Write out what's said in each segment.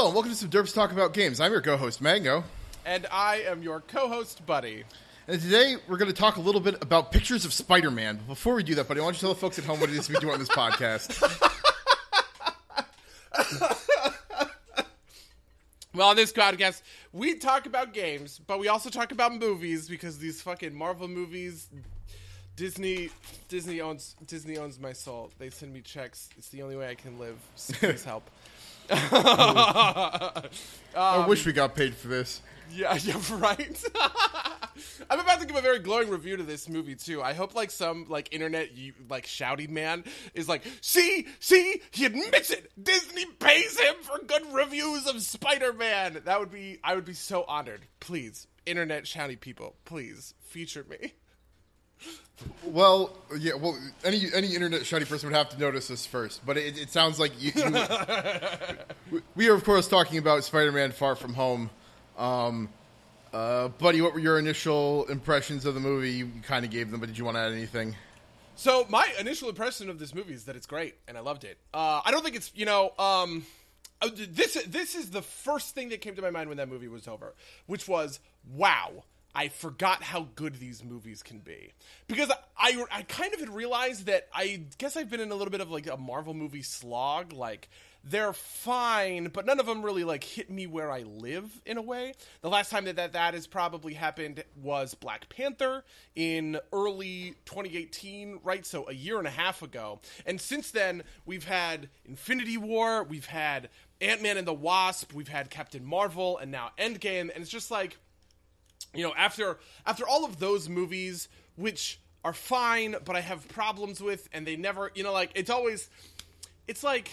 Hello, and welcome to some Derps Talk About Games. I'm your co-host, Mango. And I am your co-host, Buddy. And today we're going to talk a little bit about pictures of Spider-Man. But before we do that, Buddy, why don't you tell the folks at home what it is we do on this podcast? Well, on this podcast, we talk about games, but we also talk about movies because these fucking Marvel movies, Disney, Disney owns Disney owns my soul. They send me checks. It's the only way I can live. So please help. I wish um, we got paid for this. Yeah, yeah, right. I'm about to give a very glowing review to this movie too. I hope like some like internet you, like shouty man is like, see, see, he admits it. Disney pays him for good reviews of Spider-Man. That would be, I would be so honored. Please, internet shouty people, please feature me. Well, yeah. Well, any any internet shiny person would have to notice this first. But it, it sounds like you, you we are, of course, talking about Spider-Man: Far From Home. Um, uh, buddy, what were your initial impressions of the movie? You kind of gave them, but did you want to add anything? So my initial impression of this movie is that it's great, and I loved it. Uh, I don't think it's you know. Um, uh, this this is the first thing that came to my mind when that movie was over, which was wow. I forgot how good these movies can be because I I kind of had realized that I guess I've been in a little bit of like a Marvel movie slog. Like they're fine, but none of them really like hit me where I live in a way. The last time that that, that has probably happened was Black Panther in early 2018, right? So a year and a half ago. And since then, we've had Infinity War, we've had Ant Man and the Wasp, we've had Captain Marvel, and now Endgame, and it's just like you know after after all of those movies which are fine but i have problems with and they never you know like it's always it's like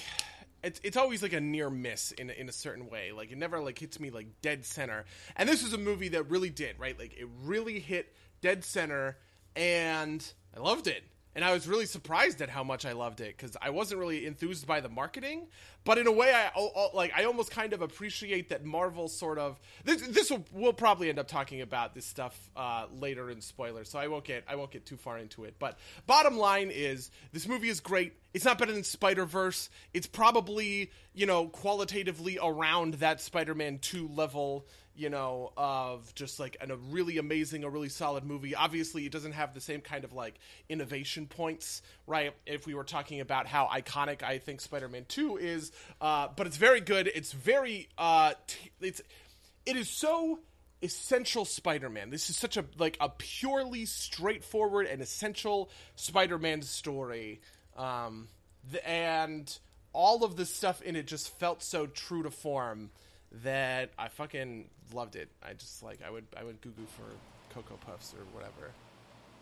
it's, it's always like a near miss in, in a certain way. Like it never like hits me like dead center. And this is a movie that really did right? Like it really hit dead center and i loved it and I was really surprised at how much I loved it because I wasn't really enthused by the marketing, but in a way, I oh, oh, like I almost kind of appreciate that Marvel sort of this. This will we'll probably end up talking about this stuff uh, later in spoilers, so I won't get I won't get too far into it. But bottom line is, this movie is great. It's not better than Spider Verse. It's probably you know qualitatively around that Spider Man two level you know, of just like an, a really amazing, a really solid movie. Obviously, it doesn't have the same kind of like innovation points, right? If we were talking about how iconic I think Spider-Man Two is, uh, but it's very good. It's very, uh, t- it's, it is so essential Spider-Man. This is such a like a purely straightforward and essential Spider-Man story, um, and all of the stuff in it just felt so true to form that I fucking loved it. I just like I would I would goo goo for Cocoa Puffs or whatever.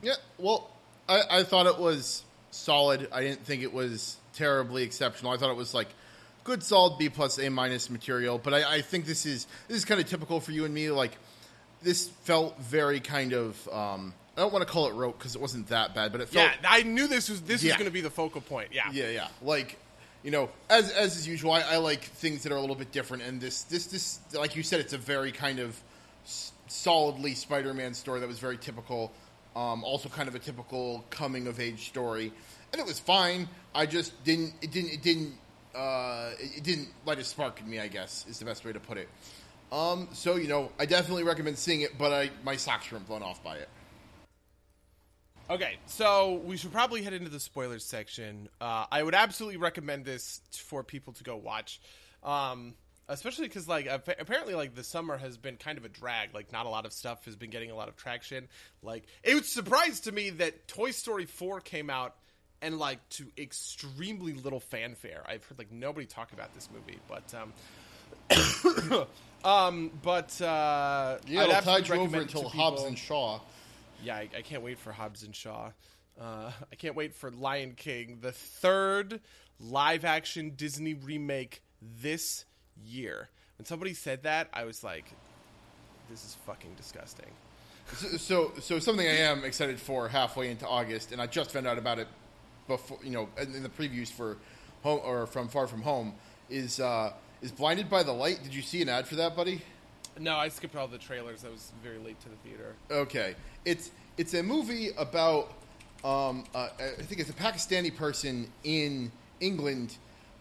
Yeah, well, I, I thought it was solid. I didn't think it was terribly exceptional. I thought it was like good, solid B plus A minus material. But I, I think this is this is kind of typical for you and me. Like this felt very kind of. Um, I don't want to call it rote because it wasn't that bad, but it felt. Yeah, I knew this was this Yeah. was going to be the focal point. Yeah, Yeah, yeah. Like, you know, as as is usual, I, I like things that are a little bit different. And this, this, this, like you said, it's a very kind of s- solidly Spider-Man story that was very typical. Um, also, kind of a typical coming of age story, and it was fine. I just didn't. It didn't. It didn't. Uh, it didn't light a spark in me. I guess is the best way to put it. Um, so you know, I definitely recommend seeing it, but I my socks weren't blown off by it. Okay, so we should probably head into the spoilers section. Uh, I would absolutely recommend this for people to go watch, um, especially because like appa- apparently like the summer has been kind of a drag. Like not a lot of stuff has been getting a lot of traction. Like it was surprised to me that Toy Story four came out and like to extremely little fanfare. I've heard like nobody talk about this movie, but um, um, but uh, Yeah, I'd it'll tide you over to until Hobbs and Shaw. Yeah, I, I can't wait for Hobbs and Shaw. Uh, I can't wait for Lion King, the third live action Disney remake this year. When somebody said that, I was like, this is fucking disgusting. So, so, so something I am excited for halfway into August, and I just found out about it before, you know, in the previews for home or from Far From Home is uh, is Blinded by the Light. Did you see an ad for that, buddy? No, I skipped all the trailers. I was very late to the theater. Okay, it's it's a movie about um, uh, I think it's a Pakistani person in England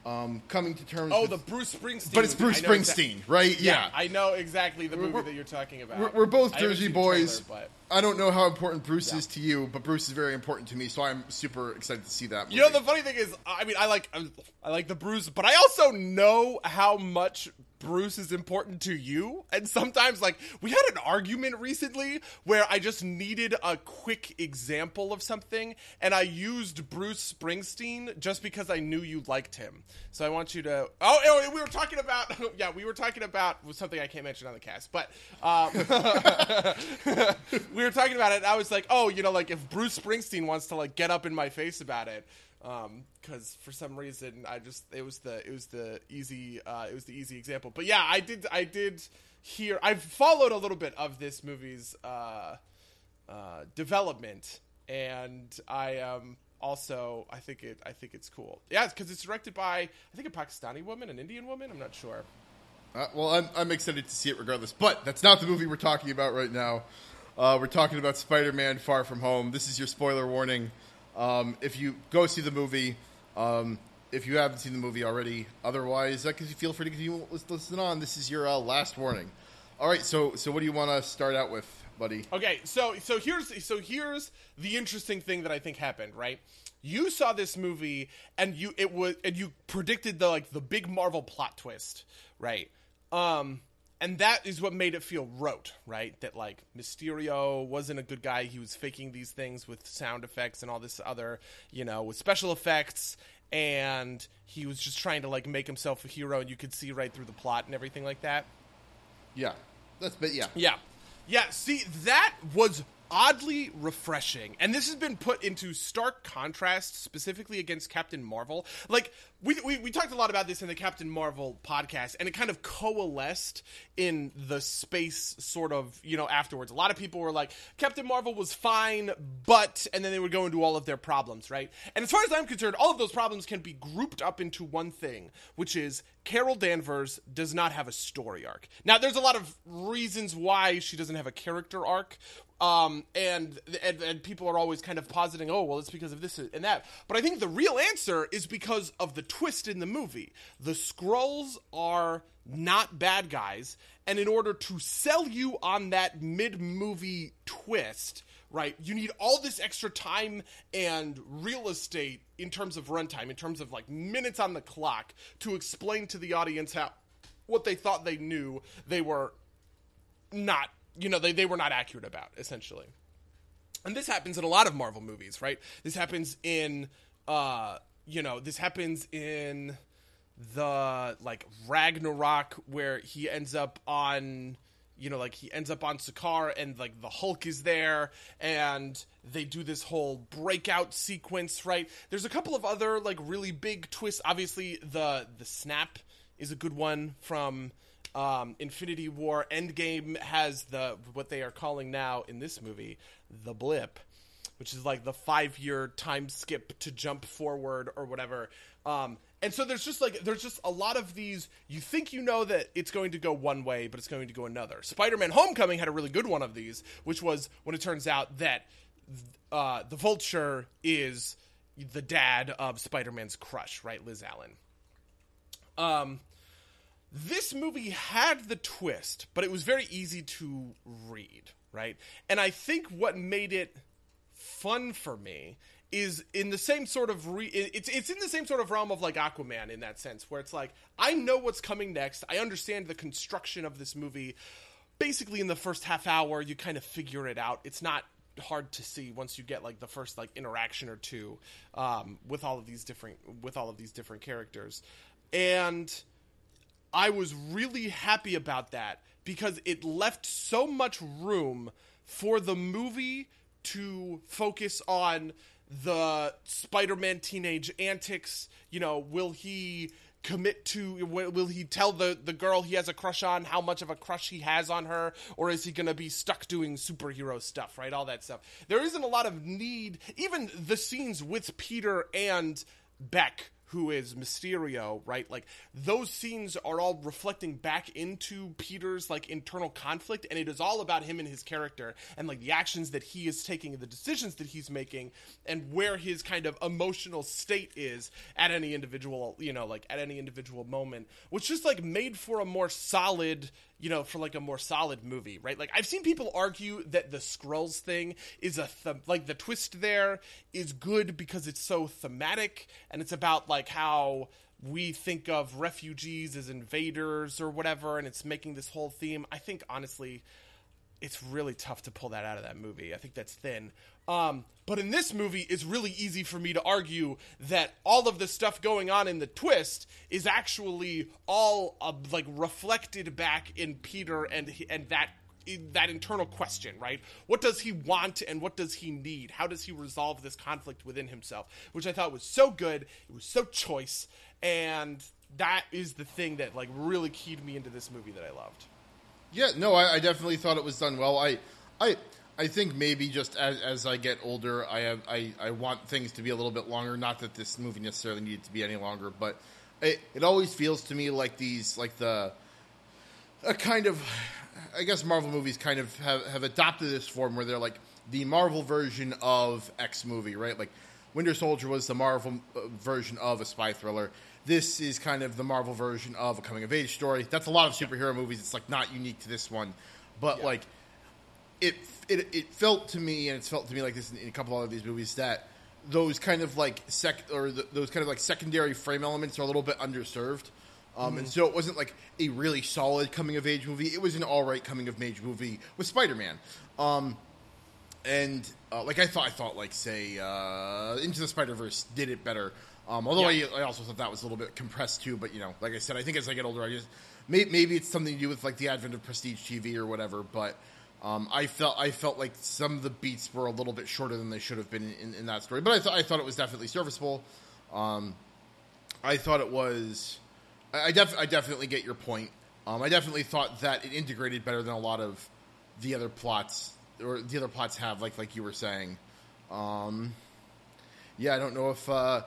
um, coming to terms. Oh, with, the Bruce Springsteen. but it's. Bruce know exa- Springsteen, right? Yeah, I know exactly the movie we're- that you're talking about. We're, we're both Jersey boys. trailer, I don't know how important Bruce Yeah. is to you, but Bruce is very important to me, so I'm super excited to see that. Movie. You know, the funny thing is, I mean, I like I like the Bruce, but I also know how much Bruce is important to you. And sometimes, like, we had an argument recently where I just needed a quick example of something, and I used Bruce Springsteen just because I knew you liked him. So I want you to. Oh, oh, we were talking about. Yeah, we were talking about something I can't mention on the cast, but um, we were talking about it. I was like, oh, you know, like if Bruce Springsteen wants to like get up in my face about it, because for some reason I just it was the it was the easy uh, it was the easy example. But yeah, I did I did hear I've followed a little bit of this movie's uh, uh, development, and I um also I think it I think it's cool. Yeah, because it's directed by I think a Pakistani woman, an Indian woman. I'm not sure. Uh, well, I'm, I'm excited to see it regardless. But that's not the movie we're talking about right now. Uh, we're talking about Spider Man Far From Home. This is your spoiler warning. Um, if you go see the movie, um, if you haven't seen the movie already, otherwise, uh, feel free to continue lis- listen on. This is your uh, last warning. All right, so so what do you want to start out with, buddy? Okay, so so here's so here's the interesting thing that I think happened, right? You saw this movie and you it was and you predicted the like the big Marvel plot twist, right? Um and that is what made it feel rote, right? That like Mysterio wasn't a good guy. He was faking these things with sound effects and all this other, you know, with special effects and he was just trying to like make himself a hero and you could see right through the plot and everything like that. Yeah, that's but yeah. Yeah. Yeah, see, that was oddly refreshing. And this has been put into stark contrast specifically against Captain Marvel. Like, we, we, we talked a lot about this in the Captain Marvel podcast, and it kind of coalesced in the space sort of, you know, afterwards. A lot of people were like, Captain Marvel was fine, but, and then they would go into all of their problems, right? And as far as I'm concerned, all of those problems can be grouped up into one thing, which is Carol Danvers does not have a story arc. Now, there's a lot of reasons why she doesn't have a character arc. Um, and, and and people are always kind of positing, oh, well, it's because of this and that. But I think the real answer is because of the twist in the movie. The Skrulls are not bad guys, and in order to sell you on that mid-movie twist, right, you need all this extra time and real estate in terms of runtime, in terms of like minutes on the clock, to explain to the audience how what they thought they knew they were not you know they, they were not accurate about essentially. And this happens in a lot of marvel movies right? This happens in uh you know this happens in the like ragnarok where he ends up on you know like he ends up on Sakaar and like the hulk is there and they do this whole breakout sequence right? There's a couple of other like really big twists. Obviously the the snap is a good one from um, Infinity War. Endgame has the what they are calling now in this movie the blip, which is like the five year time skip to jump forward or whatever. Um, and so there's just like there's just a lot of these. You think you know that it's going to go one way, but it's going to go another. Spider-Man: Homecoming had a really good one of these, which was when it turns out that uh, the Vulture is the dad of Spider-Man's crush, right, Liz Allan. Um, this movie had the twist, but it was very easy to read, right? And I think what made it fun for me is in the same sort of re- it's it's in the same sort of realm of like Aquaman in that sense where it's like I know what's coming next. I understand the construction of this movie. Basically in the first half hour you kind of figure it out. It's not hard to see once you get like the first like interaction or two um, with all of these different with all of these different characters. And I was really happy about that because it left so much room for the movie to focus on the Spider-Man teenage antics. You know, will he commit to will he tell the the girl he has a crush on how much of a crush he has on her? Or is he going to be stuck doing superhero stuff right? All that stuff. There isn't a lot of need even the scenes with peter and beck who is Mysterio, right? Like those scenes are all reflecting back into Peter's like internal conflict, and it is all about him and his character and like the actions that he is taking and the decisions that he's making, and where his kind of emotional state is at any individual, you know, like at any individual moment, which just like made for a more solid you know, for like a more solid movie, right? Like I've seen people argue that the Skrulls thing is a th- like the twist there is good because it's so thematic and it's about like how we think of refugees as invaders or whatever and it's making this whole theme. I think honestly it's really tough to pull that out of that movie. I think that's thin. Um, but in this movie, it's really easy for me to argue that all of the stuff going on in the twist is actually all uh, like reflected back in Peter and and that that internal question, right? What does he want and what does he need? How does he resolve this conflict within himself? Which I thought was so good. It was so choice, and that is the thing that like really keyed me into this movie that I loved. Yeah, no, I, I definitely thought it was done well. I, I, I think maybe just as, as I get older, I have I, I want things to be a little bit longer. Not that this movie necessarily needed to be any longer, but it, it always feels to me like these like the a kind of I guess Marvel movies kind of have, have adopted this form where they're like the Marvel version of X movie, right? Like Winter Soldier was the Marvel uh, version of a spy thriller. This is kind of the Marvel version of a coming of age story. That's a lot of superhero movies. It's like not unique to this one, but Yeah. like it, it it felt to me, and it's felt to me like this in, in a couple of these movies that those kind of like sec or the, those kind of like secondary frame elements are a little bit underserved. Um, And so it wasn't like a really solid coming of age movie. It was an all right coming of age movie with Spider Man. Um, and uh, like I thought, I thought like say uh, Into the Spider Verse did it better. Um, although Yeah. I, I also thought that was a little bit compressed too. But you know, like I said, I think as I get older, I just maybe, maybe it's something to do with like the advent of prestige TV or whatever. But um, I felt I felt like some of the beats were a little bit shorter than they should have been in, in that story. But I thought I thought it was definitely serviceable. Um, I thought it was. I, I, def- I definitely get your point. Um, I definitely thought that it integrated better than a lot of the other plots or the other plots have, like like you were saying. Um, yeah, I don't know if uh,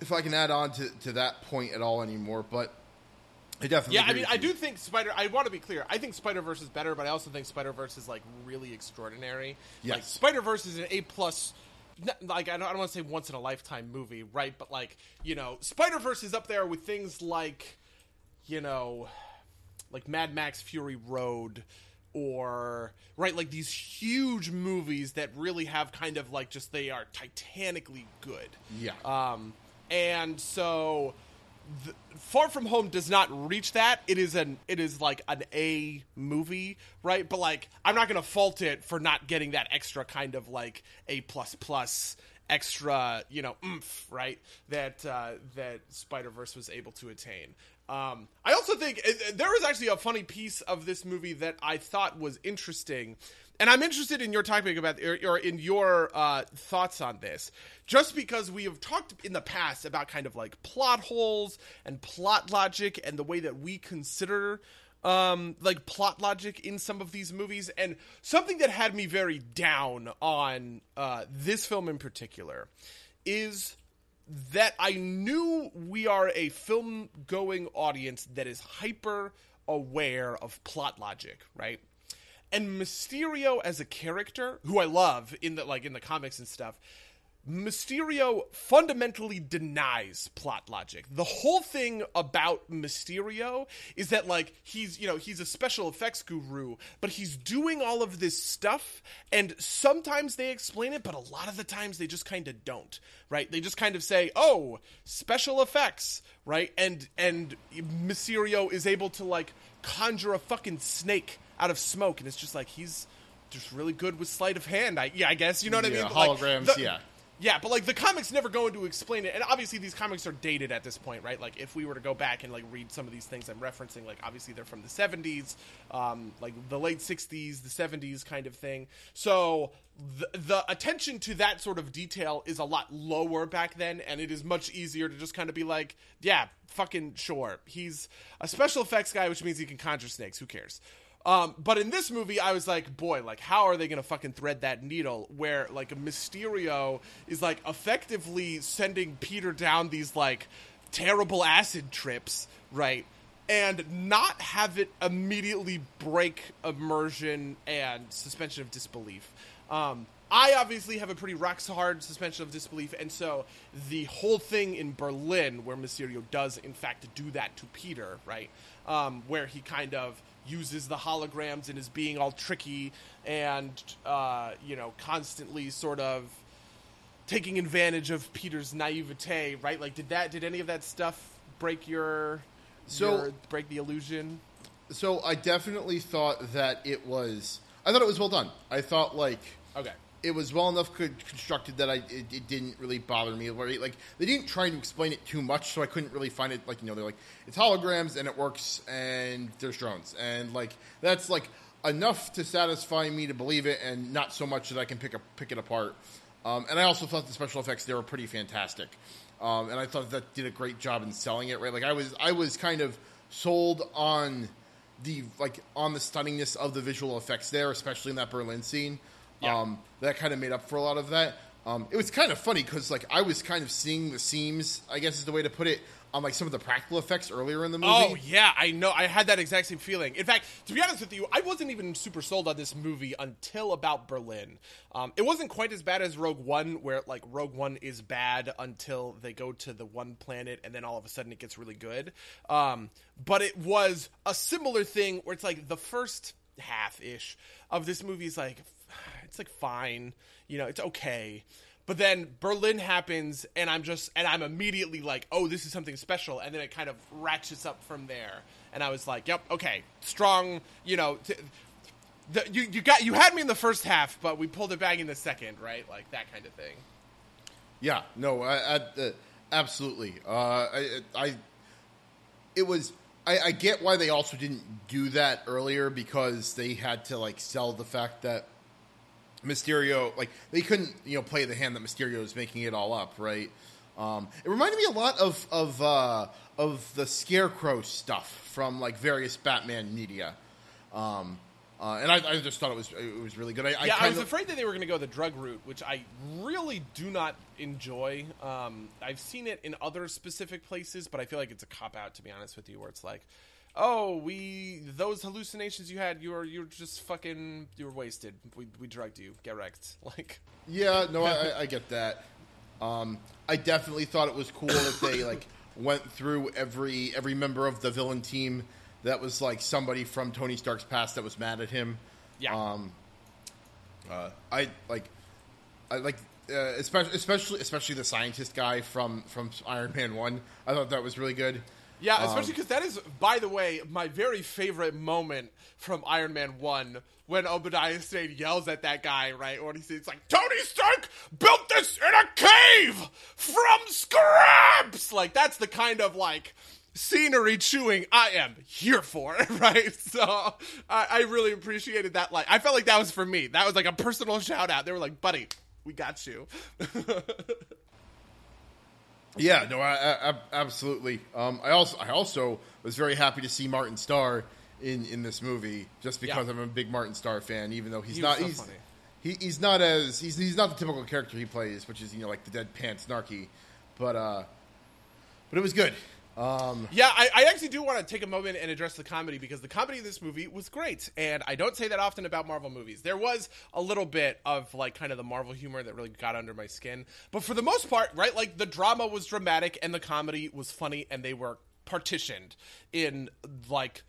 if I can add on to, to that point at all anymore, but I definitely. Yeah, I mean, I do think Spider. I want to be clear. I think Spider Verse is better, but I also think Spider Verse is like really extraordinary. Like Spider Verse is an A plus. Like I don't, I don't want to say once in a lifetime movie, right? But like you know, Spider Verse is up there with things like, you know, like Mad Max Fury Road, or right, like these huge movies that really have kind of like just they are titanically good. Yeah. Um, and so th- Far From Home does not reach that. It is an it is like an A movie, right? But like I'm not going to fault it for not getting that extra kind of like A plus plus extra, you know, oomph, right? That uh, that Spider Verse was able to attain. Um, I also think there was actually a funny piece of this movie that I thought was interesting, and I'm interested in your topic about or, or in your uh, thoughts on this, just because we have talked in the past about kind of like plot holes and plot logic and the way that we consider um like plot logic in some of these movies and something that had me very down on uh this film in particular is that I knew we are a film going audience that is hyper aware of plot logic, right? And Mysterio as a character, who I love in the like in the comics and stuff, Mysterio fundamentally denies plot logic. The whole thing about Mysterio is that like he's, you know, he's a special effects guru, but he's doing all of this stuff and sometimes they explain it, but a lot of the times they just kind of don't, right? They just kind of say, "Oh, special effects," right? And and Mysterio is able to like conjure a fucking snake out of smoke and it's just like he's just really good with sleight of hand. I yeah, I guess you know what I mean. But, like, holograms, the- yeah. yeah, but like the comics never go into explain it, and obviously these comics are dated at this point, right? Like if we were to go back and like read some of these things I'm referencing, like obviously they're from the '70s, um, like the late '60s, the '70s kind of thing. So the, the attention to that sort of detail is a lot lower back then, and it is much easier to just kind of be like, yeah, fucking sure, he's a special effects guy, which means he can conjure snakes. Who cares? Um, but in this movie, I was like, boy, like how are they gonna fucking thread that needle? Where like Mysterio is like effectively sending Peter down these like terrible acid trips, right? And not have it immediately break immersion and suspension of disbelief. Um, I obviously have a pretty rock hard suspension of disbelief, and so the whole thing in Berlin, where Mysterio does in fact do that to Peter, right, um, where he kind of uses the holograms and is being all tricky and uh, you know constantly sort of taking advantage of Peter's naivete, right? Like, did that did any of that stuff break your So- your- break the illusion? So I definitely thought that it was. I thought it was well done. I thought like Okay. It was well enough co- constructed that I it, it didn't really bother me. Like they didn't try to explain it too much, so I couldn't really find it. Like you know, they're like it's holograms and it works, and there's drones, and like that's like enough to satisfy me to believe it, and not so much that I can pick a, pick it apart. Um, and I also thought the special effects there were pretty fantastic, um, and I thought that did a great job in selling it. Right, like I was I was kind of sold on the like on the stunningness of the visual effects there, especially in that Berlin scene. Yeah. Um, that kind of made up for a lot of that. Um, it was kind of funny because like I was kind of seeing the seams, I guess is the way to put it, on like some of the practical effects earlier in the movie. Oh yeah, I know. I had that exact same feeling. In fact, to be honest with you, I wasn't even super sold on this movie until about Berlin. Um, it wasn't quite as bad as Rogue One, where like Rogue One is bad until they go to the one planet, and then all of a sudden it gets really good. Um, but it was a similar thing where it's like the first half ish of this movie is like it's like fine, you know, it's okay. But then Berlin happens, and I'm just, and I'm immediately like, oh, this is something special, and then it kind of ratchets up from there. And I was like, yep, okay, strong, you know. T- the, you you got you had me in the first half, but we pulled it back in the second, right? Like that kind of thing. Yeah, no, I, I, uh, absolutely. Uh, I, I, it was. I, I get why they also didn't do that earlier because they had to like sell the fact that Mysterio, like they couldn't, you know, play the hand that Mysterio is making it all up, right? Um, it reminded me a lot of of uh, of the Scarecrow stuff from like various Batman media, um, uh, and I, I just thought it was it was really good. I, I yeah, I kind was of- afraid that they were going to go the drug route, which I really do not enjoy. Um, I've seen it in other specific places, but I feel like it's a cop out to be honest with you, where it's like, oh, we those hallucinations you had, you're you're just fucking you were wasted. We we drugged you. Get wrecked. Like, Yeah, no, I, I- get that. Um, I definitely thought it was cool that they like went through every every member of the villain team that was like somebody from Tony Stark's past that was mad at him. yeah, Um, uh, I like, I like, uh, especially especially especially the scientist guy from from Iron Man One. I thought that was really good. Yeah, Um, especially because that is, by the way, my very favorite moment from Iron Man 1 when Obadiah Stane yells at that guy, right? Or he's it's like, Tony Stark built this in a cave from scraps! Like, that's the kind of, like, scenery chewing I am here for, right? So I, I really appreciated that. Like, I felt like that was for me. That was like a personal shout out. They were like, buddy, we got you. Yeah, no, I, I, absolutely. Um, I also I also was very happy to see Martin Starr in, in this movie, just because Yeah. I'm a big Martin Starr fan. Even though he's He not so he's he, he's not as he's he's not the typical character he plays, which is you know like the deadpan snarky, but uh, but it was good. Um, Yeah, I, I actually do want to take a moment and address the comedy because the comedy of this movie was great, and I don't say that often about Marvel movies. There was a little bit of like kind of the Marvel humor that really got under my skin, but for the most part, right, like the drama was dramatic and the comedy was funny, and they were partitioned in like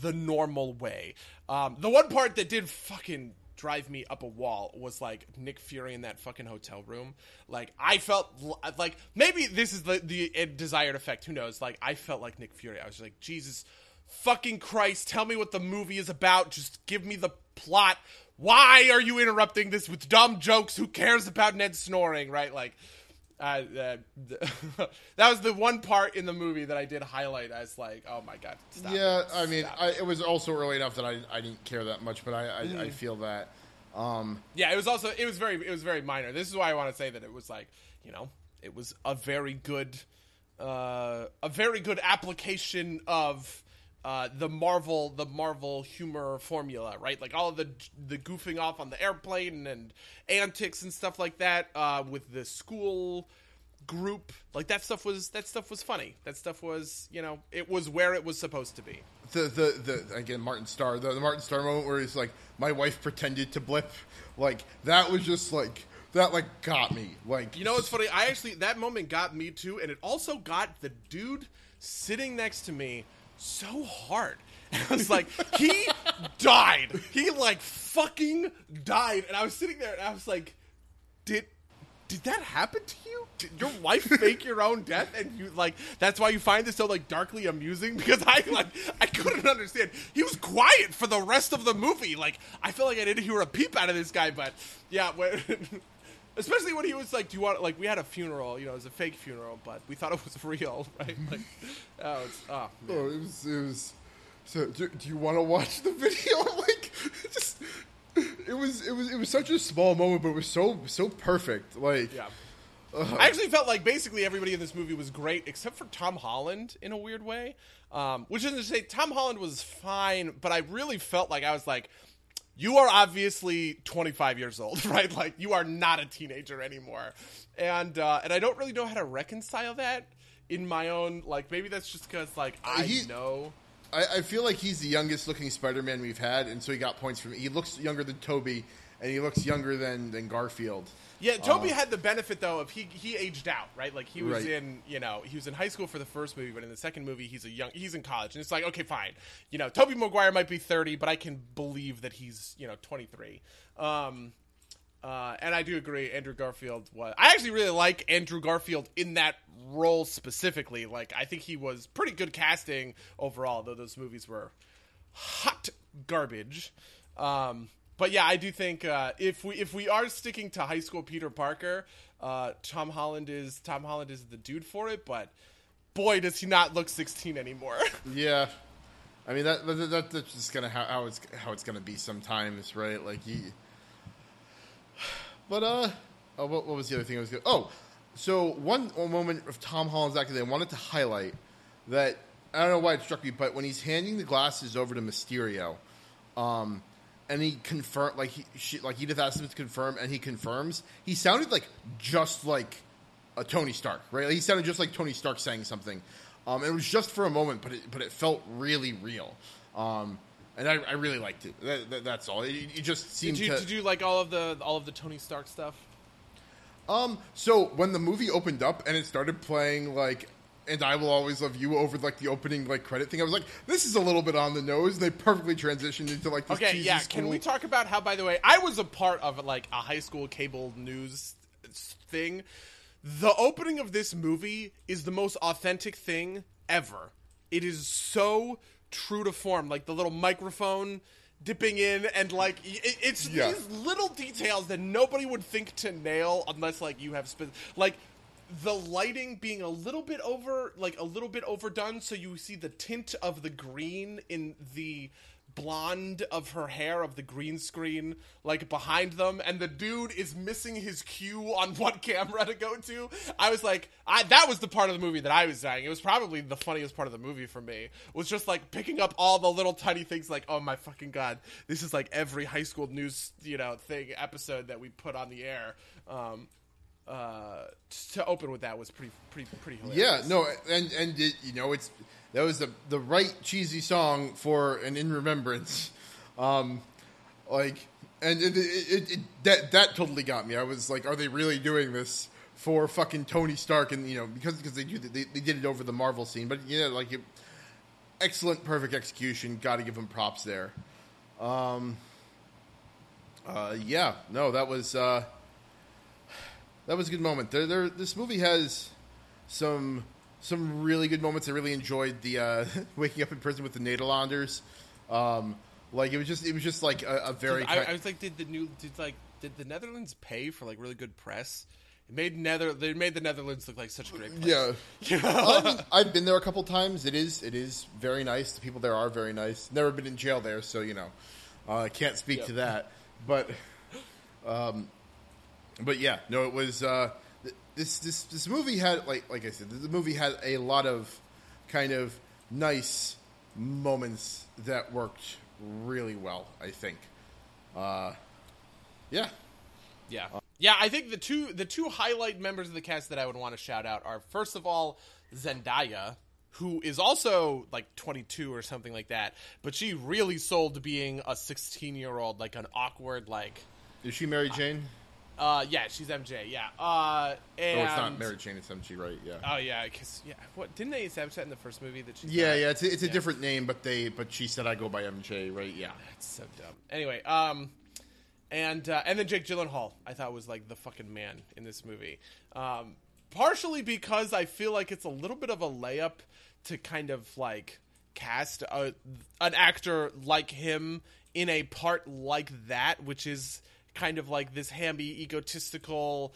the normal way. Um, the one part that did fucking drive me up a wall was like Nick Fury in that fucking hotel room. Like I felt like maybe this is the the uh, desired effect. Who knows? Like I felt like Nick Fury. I was like Jesus fucking Christ, tell me what the movie is about. Just give me the plot. Why are you interrupting this with dumb jokes? Who cares about Ned snoring? Right? Like. Uh, uh, that was the one part in the movie that I did highlight as like, oh my god, stop yeah, I mean, I, it was also early enough that I, I didn't care that much, but I I, Mm. I feel that. Um, Yeah, it was also it was very it was very minor. This is why I want to say that it was like you know it was a very good uh, a very good application of uh, the Marvel the Marvel humor formula, right? Like all the the goofing off on the airplane and antics and stuff like that uh, with the school group. Like that stuff was that stuff was funny. That stuff was you know it was where it was supposed to be. The the, the again Martin Starr the, the Martin Starr moment where he's like my wife pretended to blip like that was just like that like got me like You know what's funny? I actually that moment got me too, and it also got the dude sitting next to me so hard. And I was like, he died. He like fucking died, and I was sitting there, and I was like, did did that happen to you? Did your wife fake your own death, and you like that's why you find this so like darkly amusing? Because I like I couldn't understand. He was quiet for the rest of the movie. Like I feel like I didn't hear a peep out of this guy, but yeah, when, especially when he was like, "Do you want like we had a funeral? You know, it was a fake funeral, but we thought it was real, right?" Like, oh, it's oh, man. oh, it was it was so do, do you want to watch the video like just it was it was it was such a small moment but it was so so perfect like yeah. I actually felt like basically everybody in this movie was great except for Tom Holland in a weird way. Um, which isn't to say Tom Holland was fine, but I really felt like I was like, you are obviously 25 years old, right? Like you are not a teenager anymore, and uh, and I don't really know how to reconcile that in my own like maybe that's just because like I he- know. I, I feel like he's the youngest looking Spider-Man we've had, and so he got points from. He looks younger than Tobey, and he looks younger than than Garfield. Yeah, Tobey had the benefit though of he he aged out, right? Like he was Right. in you know he was in high school for the first movie, but in the second movie he's a young he's in college, and it's like okay, fine, you know Tobey Maguire might be thirty, but I can believe that he's you know twenty three. Um, uh, and I do agree, Andrew Garfield was. I actually really like Andrew Garfield in that role specifically. Like I think he was pretty good casting overall, though those movies were hot garbage. Um, but yeah, I do think uh, if we if we are sticking to high school Peter Parker, uh, Tom Holland is Tom Holland is the dude for it. But boy, does he not look sixteen anymore. Yeah, I mean that, that, that that's just gonna how, how it's how it's gonna be sometimes, right? Like he. But uh, oh, what, what was the other thing I was going? Oh, so one, one moment of Tom Holland's acting, I wanted to highlight that I don't know why it struck me, but when he's handing the glasses over to Mysterio, um, and he confirmed like he she, like Edith asked him to confirm, and he confirms. He sounded like just like a Tony Stark, right? Like, he sounded just like Tony Stark saying something. Um, it was just for a moment, but it, but it felt really real. Um, and I, I really liked it. That, that, that's all. It, it just seemed did you to. did you like all of the all of the Tony Stark stuff? Um, so when the movie opened up and it started playing like "And I Will Always Love You" over like the opening like credit thing, I was like, "This is a little bit on the nose." And they perfectly transitioned into like this Okay, yeah. school- Can we talk about how, by the way, I was a part of like a high school cable news thing. The opening of this movie is the most authentic thing ever. It is so true to form, like the little microphone dipping in, and like it, it's Yeah. these little details that nobody would think to nail unless like you have spe- like the lighting being a little bit over like a little bit overdone so you see the tint of the green in the blonde of her hair of the green screen like behind them and the dude is missing his cue on what camera to go to. I was like I, that was the part of the movie that i was dying. It was probably the funniest part of the movie for me was just like picking up all the little tiny things like oh my fucking god this is like every high school news you know thing episode that we put on the air. Um uh, to open with that was pretty pretty pretty hilarious. Yeah, no, and and it, you know it's that was the the right cheesy song for an in remembrance, um, like and it, it, it, that that totally got me. I was like, are they really doing this for fucking Tony Stark? And you know because because they do they, they did it over the Marvel scene, but yeah, like it, excellent, perfect execution. Got to give them props there. Um, uh, yeah, no, that was. Uh, that was a good moment. There, there. This movie has some some really good moments. I really enjoyed the uh, waking up in prison with the Nederlanders. Um, like it was just, it was just like a, a very. I, I was like, did the new did like did the Netherlands pay for like really good press? It made Nether they made the Netherlands look like such a great place. yeah. I mean, I've been there a couple times. It is, it is very nice. The people there are very nice. Never been in jail there, so you know, uh, I can't speak Yep. to that. But, um, but yeah, no, it was uh, this this this movie had like like I said, the movie had a lot of kind of nice moments that worked really well. I think. Uh, yeah. Yeah. Yeah, I think the two the two highlight members of the cast that I would want to shout out are first of all Zendaya, who is also like 22 or something like that, but she really sold being a 16 year old, like an awkward like. Is she Mary Jane? Uh, yeah, she's MJ. Yeah. Uh, and oh, it's not Mary Jane. It's MJ, right? Yeah. Oh yeah, because yeah, what didn't they establish that in the first movie that she? Yeah, yeah. It's a, it's a different name, but they but she said I go by MJ, right? Yeah. It's so dumb. Anyway, um, and uh, and then Jake Gyllenhaal, I thought was like the fucking man in this movie. Um, partially because I feel like it's a little bit of a layup to kind of like cast a, an actor like him in a part like that, which is kind of like this hamby, egotistical,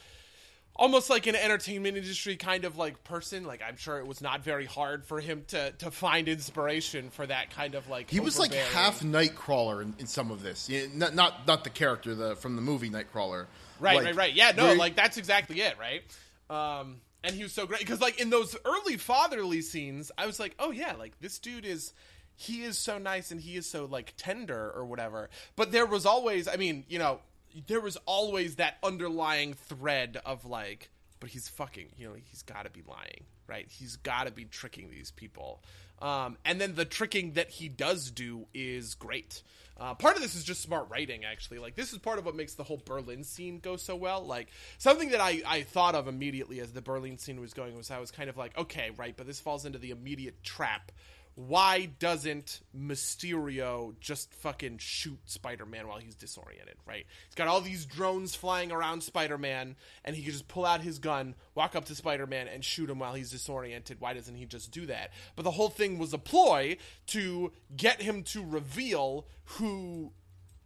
almost like an entertainment industry kind of like person. Like I'm sure it was not very hard for him to to find inspiration for that kind of like. He was like half Nightcrawler in, in some of this. Yeah, not not not the character the from the movie Nightcrawler. Right, Like, right, right. Yeah, no, like that's exactly it, right? Um, and he was so great because, like, in those early fatherly scenes, I was like, oh yeah, like this dude is, he is so nice and he is so like tender or whatever. But there was always, I mean, you know, there was always that underlying thread of like, but he's fucking, you know, he's got to be lying, right? He's got to be tricking these people. Um, and then the tricking that he does do is great. Uh, part of this is just smart writing, actually. Like this is part of what makes the whole Berlin scene go so well. Like something that I, I thought of immediately as the Berlin scene was going was I was kind of like, okay, right, but this falls into the immediate trap. Why doesn't Mysterio just fucking shoot Spider Man while he's disoriented, right? He's got all these drones flying around Spider Man, and he could just pull out his gun, walk up to Spider Man, and shoot him while he's disoriented. Why doesn't he just do that? But the whole thing was a ploy to get him to reveal who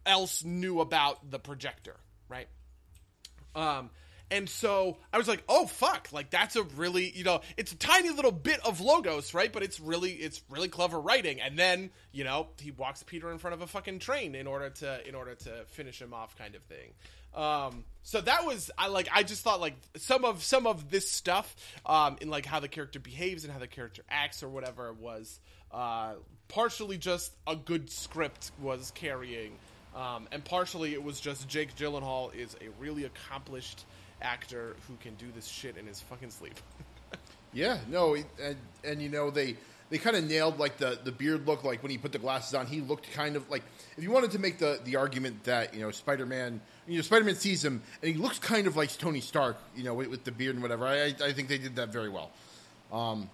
else knew about the projector, right? Um, and so I was like, oh fuck, like that's a really, you know, it's a tiny little bit of logos, right? But it's really, it's really clever writing. And then, you know, he walks Peter in front of a fucking train in order to, in order to finish him off, kind of thing. Um, so that was, I like, I just thought like some of some of this stuff, um, in like how the character behaves and how the character acts or whatever was, uh, partially just a good script was carrying. Um, and partially it was just Jake Gyllenhaal is a really accomplished actor who can do this shit in his fucking sleep. Yeah, no, and and you know they they kind of nailed like the the beard look. Like when he put the glasses on, he looked kind of like if you wanted to make the the argument that you know Spider Man, you know Spider Man sees him and he looks kind of like Tony Stark, you know, with, with the beard and whatever. I I I think they did that very well. Um,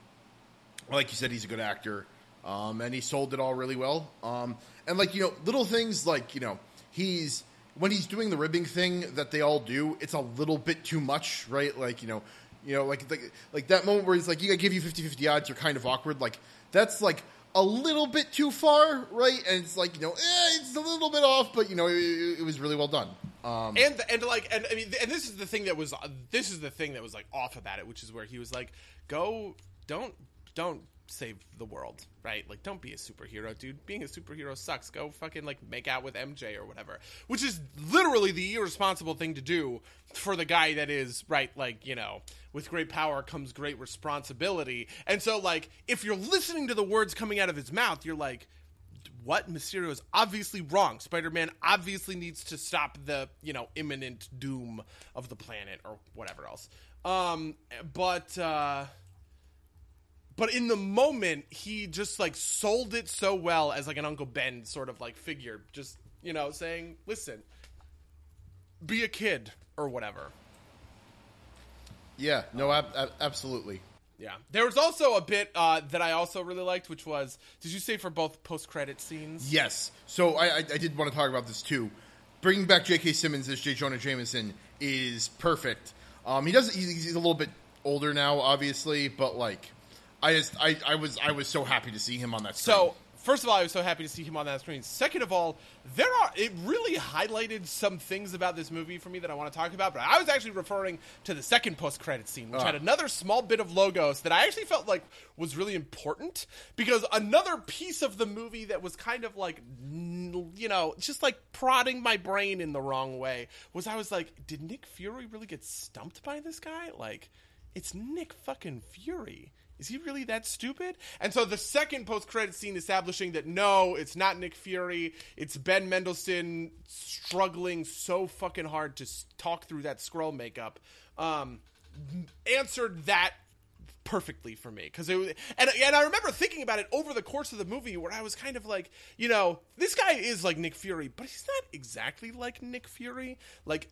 like you said, he's a good actor, um, and he sold it all really well. Um, and like you know, little things like you know, he's when he's doing the ribbing thing that they all do, it's a little bit too much, right? Like you know, you know, like like, like that moment where he's like, "You gotta give you 50-50 odds," you're kind of awkward. Like that's like a little bit too far, right? And it's like you know, eh, it's a little bit off, but you know, it, it was really well done. Um, and and like and I mean and this is the thing that was this is the thing that was like off about it, which is where he was like, "Go, don't don't save the world, right? Like don't be a superhero, dude. Being a superhero sucks. Go fucking like make out with MJ or whatever." Which is literally the irresponsible thing to do for the guy that is right like, you know, with great power comes great responsibility. And so like if you're listening to the words coming out of his mouth, you're like what Mysterio is obviously wrong. Spider-Man obviously needs to stop the, you know, imminent doom of the planet or whatever else. Um but uh but in the moment he just like sold it so well as like an Uncle Ben sort of like figure just, you know, saying, "Listen, be a kid or whatever." yeah, no, ab- ab- absolutely. Yeah. There was also a bit uh, that I also really liked, which was did you say for both post credit scenes? Yes. So I, I, I did want to talk about this too. Bringing back J.K. Simmons as J. Jonah Jameson is perfect. Um, he does. He's, he's a little bit older now, obviously, but like, I just I, I was I was so happy to see him on that. Screen. So, first of all, I was so happy to see him on that screen. Second of all, there are it really highlighted some things about this movie for me that I want to talk about. But I was actually referring to the second post credit scene, which Ah. had another small bit of logos that I actually felt like was really important because another piece of the movie that was kind of like you know just like prodding my brain in the wrong way was I was like, did Nick Fury really get stumped by this guy? Like, it's Nick fucking Fury is he really that stupid? And so the second post credit scene establishing that no, it's not Nick Fury, it's Ben Mendelsohn struggling so fucking hard to talk through that Skrull makeup, um, answered that perfectly for me because it and and I remember thinking about it over the course of the movie where I was kind of like, you know, this guy is like Nick Fury, but he's not exactly like Nick Fury. Like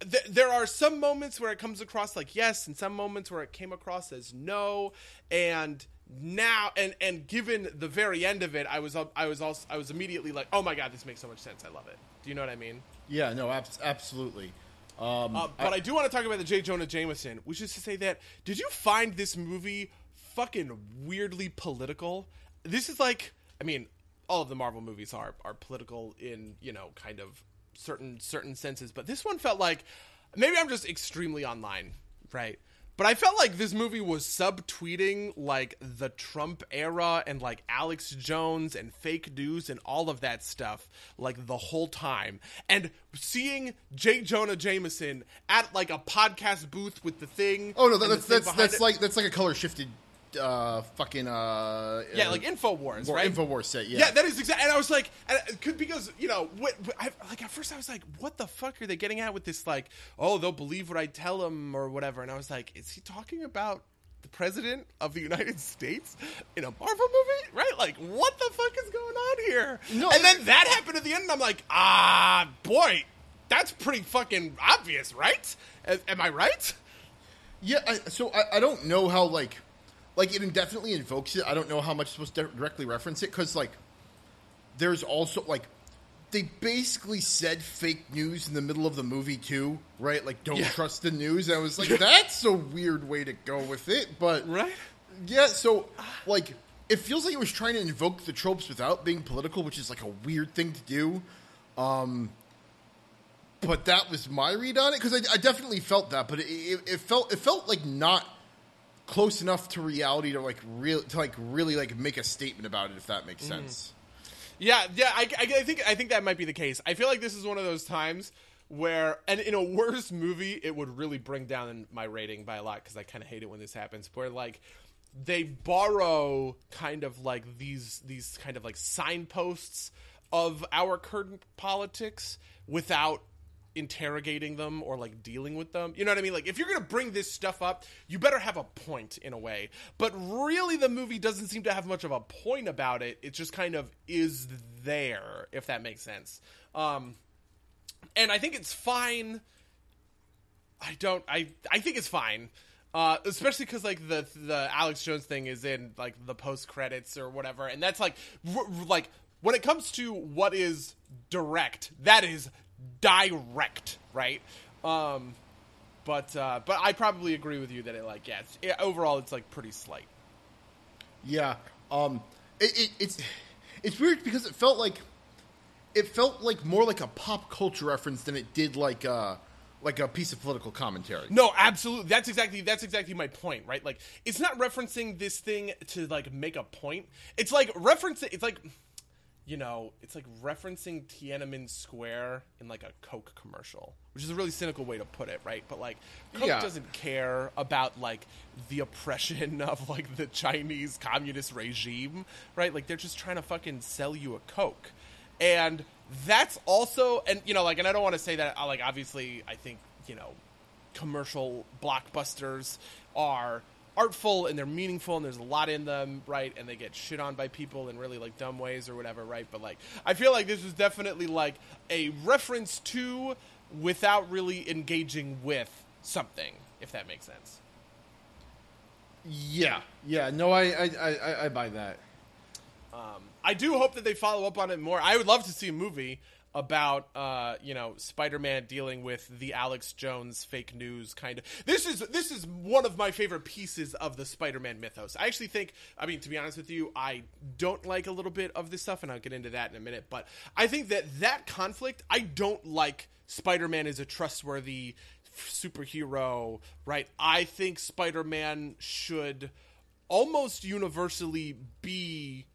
th- there are some moments where it comes across like yes, and some moments where it came across as no, and now and and given the very end of it, I was I was also I was immediately like, oh my god, this makes so much sense. I love it. Do you know what I mean? Yeah, no, ab- absolutely. Um, Uh, but I, do want to talk about the J. Jonah Jameson, which is to say that did you find this movie fucking weirdly political? This is like, I mean, all of the Marvel movies are are political in you know kind of certain certain senses, but this one felt like maybe I'm just extremely online, right? But I felt like this movie was subtweeting like the Trump era and like Alex Jones and fake news and all of that stuff like the whole time. And seeing J. Jonah Jameson at like a podcast booth with the thing. oh no, the that's that's that's it- like that's like a color shifted, uh, fucking uh, yeah, like Infowars, War- right? Infowars set, yeah. Yeah, that is exactly. And I was like, and could because you know, what, I, like at first I was like, what the fuck are they getting at with this? Like, oh, they'll believe what I tell them or whatever. And I was like, is he talking about the president of the United States in a Marvel movie? Right? Like, what the fuck is going on here? No, and then that happened at the end, and I'm like, ah, boy, that's pretty fucking obvious, right? Am- Am I right? Yeah, I, so I, I don't know how like like it definitely invokes it. I don't know how much it's supposed to directly reference it because like there's also like they basically said fake news in the middle of the movie too, right? Like don't Yeah. trust the news. And I was like, that's a weird way to go with it, but Right? yeah. So like it feels like it was trying to invoke the tropes without being political, which is like a weird thing to do. Um, but that was my read on it because I, I definitely felt that, but it, it, it felt it felt like not close enough to reality to like real to like really like make a statement about it if that makes mm-hmm. sense. Yeah, yeah, I, I, I think I think that might be the case. I feel like this is one of those times where, and in a worse movie, it would really bring down my rating by a lot because I kind of hate it when this happens. Where like they borrow kind of like these these kind of like signposts of our current politics without interrogating them or like dealing with them. You know what I mean? Like if you're going to bring this stuff up, you better have a point in a way. But really the movie doesn't seem to have much of a point about it. It just kind of is there if that makes sense. Um and I think it's fine. I don't I I think it's fine. Uh, especially because like the the Alex Jones thing is in like the post credits or whatever, and that's like r- like when it comes to what is direct, that is direct, right? Um, but uh, but I probably agree with you that it like yeah, it's, it, overall it's like pretty slight. Yeah, um, it, it, it's it's weird because it felt like it felt like more like a pop culture reference than it did like uh like a piece of political commentary. No, absolutely. That's exactly that's exactly my point, right? Like it's not referencing this thing to like make a point. It's like referencing it's like you know, it's like referencing Tiananmen Square in like a Coke commercial, which is a really cynical way to put it, right? But like Coke Yeah. doesn't care about like the oppression of like the Chinese communist regime, right? Like they're just trying to fucking sell you a Coke. And that's also and you know like and I don't want to say that like obviously I think, you know, commercial blockbusters are artful and they're meaningful and there's a lot in them, right? And they get shit on by people in really like dumb ways or whatever, right? But like I feel like this was definitely like a reference to without really engaging with something, if that makes sense. Yeah, yeah, no, I I, I, I buy that. Um, I do hope that they follow up on it more. I would love to see a movie about uh, you know Spider-Man dealing with the Alex Jones fake news kind of. This is this is one of my favorite pieces of the Spider-Man mythos. I actually think, I mean, to be honest with you, I don't like a little bit of this stuff, and I'll get into that in a minute. But I think that that conflict, I don't like. Spider-Man is a trustworthy superhero, right? I think Spider-Man should almost universally be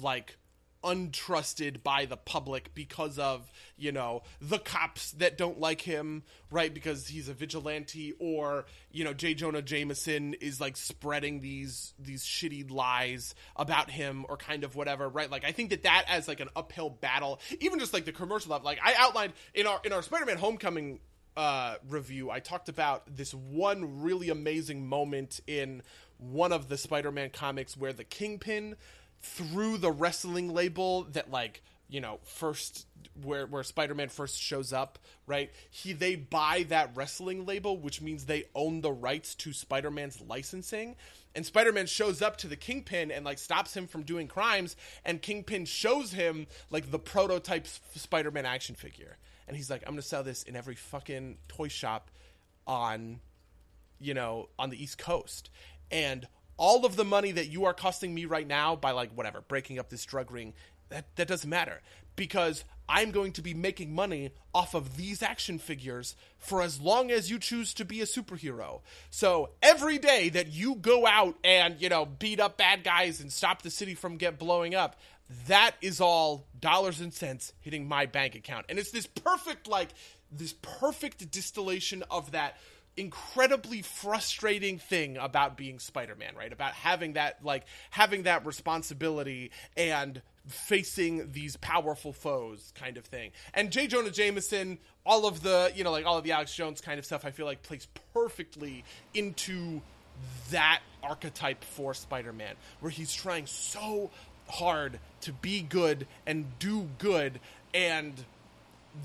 like untrusted by the public because of you know the cops that don't like him right because he's a vigilante or you know J. Jonah Jameson is like spreading these these shitty lies about him or kind of whatever right? Like i think that that as like an uphill battle even just like the commercial of like i outlined in our in our spider-man homecoming uh, review, I talked about this one really amazing moment in one of the Spider-Man comics where the Kingpin through the wrestling label that like you know first where where Spider-Man first shows up, right? He they buy that wrestling label, which means they own the rights to Spider-Man's licensing. And Spider-Man shows up to the Kingpin and like stops him from doing crimes and Kingpin shows him like the prototype Spider-Man action figure. And he's like, "I'm to sell this in every fucking toy shop on you know, on the East Coast." And all of the money that you are costing me right now by like whatever breaking up this drug ring that that doesn't matter because I'm going to be making money off of these action figures for as long as you choose to be a superhero. So every day that you go out and, you know, beat up bad guys and stop the city from get blowing up, that is all dollars and cents hitting my bank account. And it's this perfect like this perfect distillation of that incredibly frustrating thing about being Spider-Man, right? About having that like having that responsibility and facing these powerful foes kind of thing. And J. Jonah Jameson, all of the, you know, like all of the Alex Jones kind of stuff I feel like plays perfectly into that archetype for Spider-Man where he's trying so hard to be good and do good and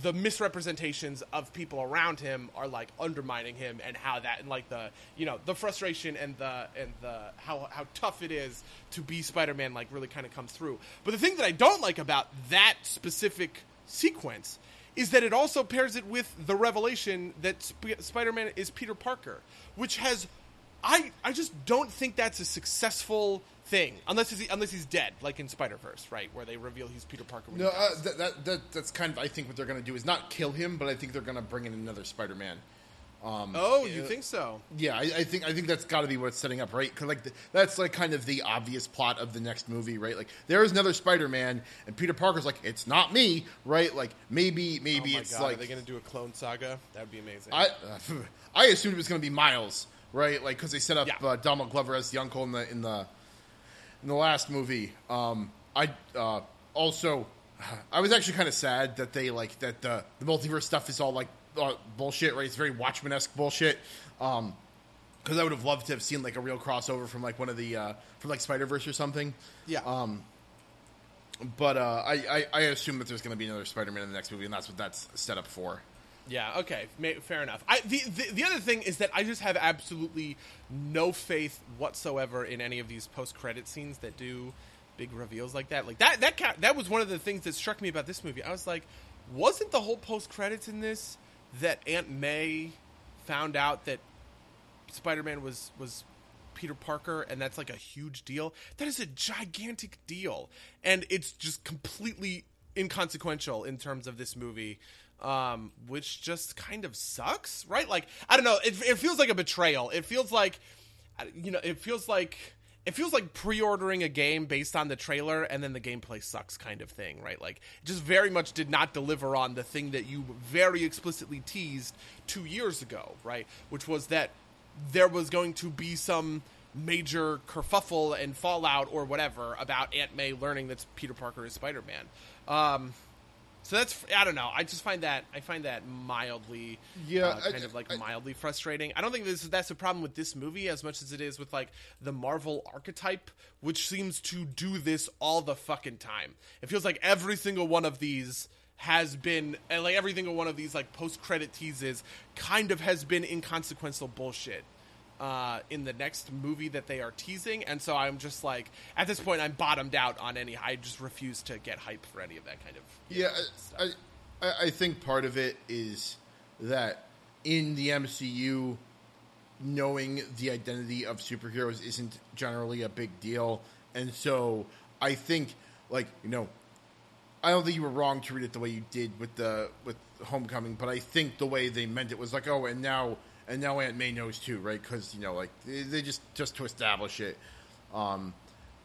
the misrepresentations of people around him are like undermining him and how that and like the you know the frustration and the and the how how tough it is to be Spider-Man like really kind of comes through. But the thing that I don't like about that specific sequence is that it also pairs it with the revelation that Sp- Spider-Man is Peter Parker, which has I I just don't think that's a successful thing unless he's unless he's dead, like in Spider Verse, right, where they reveal he's Peter Parker. No, uh, that, that, that that's kind of I think what they're going to do is not kill him, but I think they're going to bring in another Spider-Man. oh, you think so? Yeah, I, I think I think that's got to be what it's setting up, right? Because like the, that's like kind of the obvious plot of the next movie, right? Like there is another Spider-Man, and Peter Parker's like, it's not me, right? Like maybe maybe oh my it's god, like are they going to do a clone saga? That would be amazing. I uh, I assumed it was going to be Miles, right? Like because they set up Yeah. uh, Donald Glover as the uncle in the in the in the last movie. Um, I uh, also I was actually kind of sad that they like that the the multiverse stuff is all like uh, bullshit, right? It's very Watchmen esque bullshit. Um, because I would have loved to have seen like a real crossover from like one of the uh, from like Spider Verse or something. yeah. Um, but uh, I, I I assume that there's going to be another Spider Man in the next movie, and that's what that's set up for. Yeah. Okay. Ma- fair enough. I the, the the other thing is that I just have absolutely no faith whatsoever in any of these post credit scenes that do big reveals like that. Like that that ca- that was one of the things that struck me about this movie. I was like, wasn't the whole post credits in this that Aunt May found out that Spider Man was was Peter Parker, and that's like a huge deal. That is a gigantic deal, and it's just completely inconsequential in terms of this movie, um, which just kind of sucks, right? Like I don't know, it, it feels like a betrayal. It feels like, you know, it feels like. It feels like pre-ordering a game based on the trailer and then the gameplay sucks kind of thing, right? Like just very much did not deliver on the thing that you very explicitly teased 2 years ago, right? Which was that there was going to be some major kerfuffle and fallout or whatever about Aunt May learning that Peter Parker is Spider Man. Um, so that's I don't know. I just find that I find that mildly, Yeah, uh, I- kind of like I- mildly frustrating. I don't think this that's a problem with this movie as much as it is with like the Marvel archetype, which seems to do this all the fucking time. It feels like every single one of these has been and like every single one of these like post credit teases kind of has been inconsequential bullshit uh, in the next movie that they are teasing, and so I'm just like, at this point, I'm bottomed out on any. I just refuse to get hype for any of that kind of. Yeah, I, I, I think part of it is that in the MCU, knowing the identity of superheroes isn't generally a big deal, and so I think, like you know, I don't think you were wrong to read it the way you did with the with Homecoming, but I think the way they meant it was like, oh, and now and now Aunt May knows too, right? Because you know, like they, they just just to establish it um,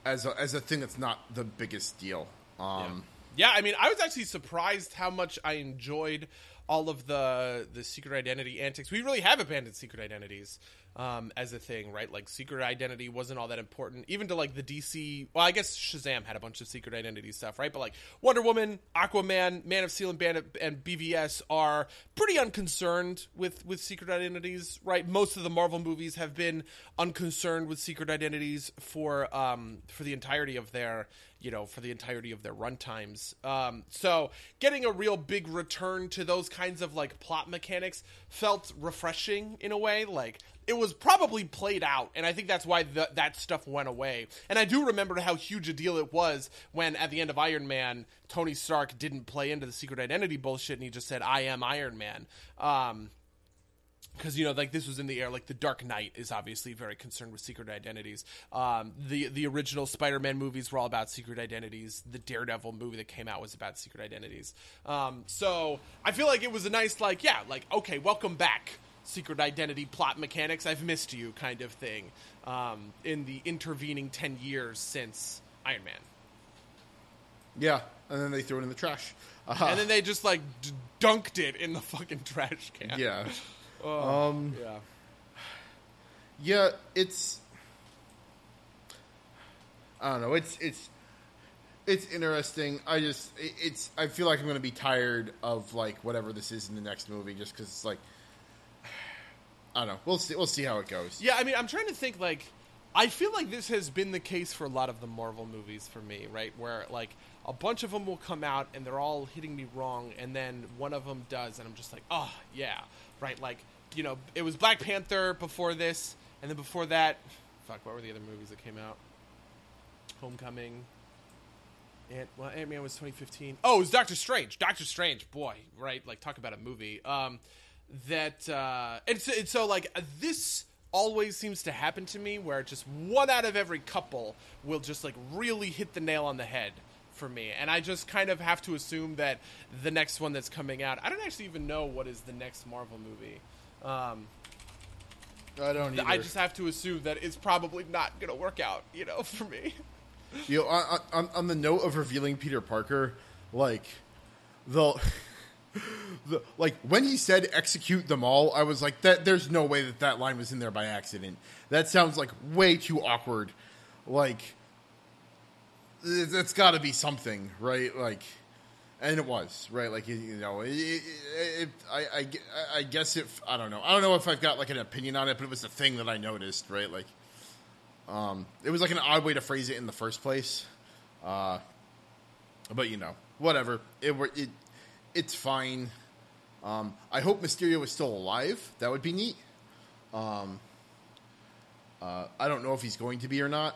as a, as a thing that's not the biggest deal. Um, Yeah, I mean, I was actually surprised how much I enjoyed all of the the secret identity antics. We really have abandoned secret identities um, as a thing, right? Like secret identity wasn't all that important, even to like the DC. Well, I guess Shazam had a bunch of secret identity stuff, right? But like Wonder Woman, Aquaman, Man of Steel, and, Bandit, and BVS are pretty unconcerned with with secret identities, right? Most of the Marvel movies have been unconcerned with secret identities for um, for the entirety of their you know, for the entirety of their runtimes. Um, so getting a real big return to those kinds of like plot mechanics felt refreshing in a way. Like it was probably played out, and I think that's why the, that stuff went away. And I do remember how huge a deal it was when at the end of Iron Man, Tony Stark didn't play into the secret identity bullshit, and he just said, "I am Iron Man." Um, because you know like this was in the air. Like the dark knight is obviously very concerned with secret identities. Um, the the original spider-man movies were all about secret identities. The daredevil movie that came out was about secret identities. Um, so i feel like it was a nice like yeah like okay welcome back secret identity plot mechanics i've missed you kind of thing um, in the intervening 10 years since iron man yeah, and then they threw it in the trash. Uh, and then they just like d- dunked it in the fucking trash can yeah, um, yeah yeah, it's. I don't know. It's it's it's interesting. I just it's I feel like I'm going to be tired of like whatever this is in the next movie, just because it's like I don't know. We'll see. We'll see how it goes. Yeah, I mean, I'm trying to think like I feel like this has been the case for a lot of the Marvel movies for me, right? Where like a bunch of them will come out and they're all hitting me wrong, and then one of them does, and I'm just like, oh yeah, right? Like you know, it was Black Panther before this, and then before that, fuck, what were the other movies that came out? Homecoming. Ant, well, Ant Man was 2015. Oh, it was Doctor Strange. Doctor Strange, boy, right? Like talk about a movie. Um, that uh, and so, and so like this always seems to happen to me where just one out of every couple will just like really hit the nail on the head for me and i just kind of have to assume that the next one that's coming out i don't actually even know what is the next marvel movie um, I don't. Either. i just have to assume that it's probably not gonna work out you know for me You know, on, on, on the note of revealing Peter Parker, like the, like when he said "execute them all," I was like, "That there's no way that that line was in there by accident. That sounds like way too awkward. Like that's got to be something, right? Like." And it was right, like you, know, it, it, it, I, I, I guess if I don't know, I don't know if I've got like an opinion on it, but it was the thing that I noticed, right? Like, um, it was like an odd way to phrase it in the first place. Uh, but you know, whatever. It it, it's fine. Um, I hope Mysterio is still alive. That would be neat. Um, uh, I don't know if he's going to be or not.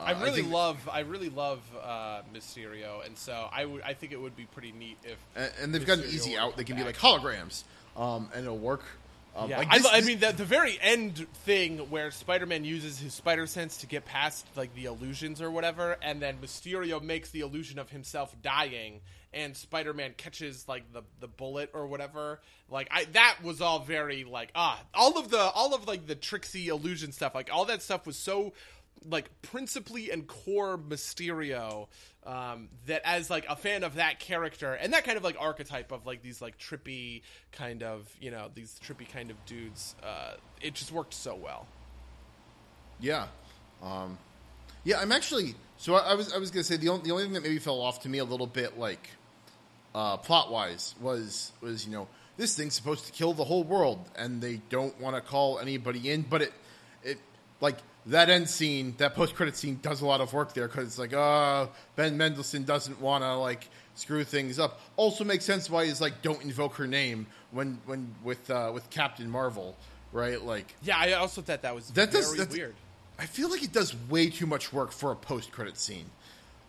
Uh, I really think- love, I really love uh, Mysterio, and so I would, I think it would be pretty neat if. and, and they've got an easy out. They can be like holograms, um, and it'll work. Um, Yeah, like I, this- I this- mean the, the very end thing where Spider-Man uses his spider sense to get past like the illusions or whatever, and then Mysterio makes the illusion of himself dying, and Spider-Man catches like the the bullet or whatever. Like I that was all very like ah all of the all of like the tricksy illusion stuff like all that stuff was so like principally and core Mysterio um, that as like a fan of that character and that kind of like archetype of like these like trippy kind of you know these trippy kind of dudes uh, it just worked so well Yeah, um, yeah. I'm actually. So I, I was. I was gonna say the only the only thing that maybe fell off to me a little bit, like uh, plot wise, was was you know this thing's supposed to kill the whole world, and they don't want to call anybody in. But it it like that end scene, that post credit scene, does a lot of work there because it's like, uh, Ben Mendelsohn doesn't want to like screw things up. Also makes sense why he's like, don't invoke her name when when with uh, with Captain Marvel, right? Like yeah I also thought that was that very does weird I feel like it does way too much work for a post credit scene.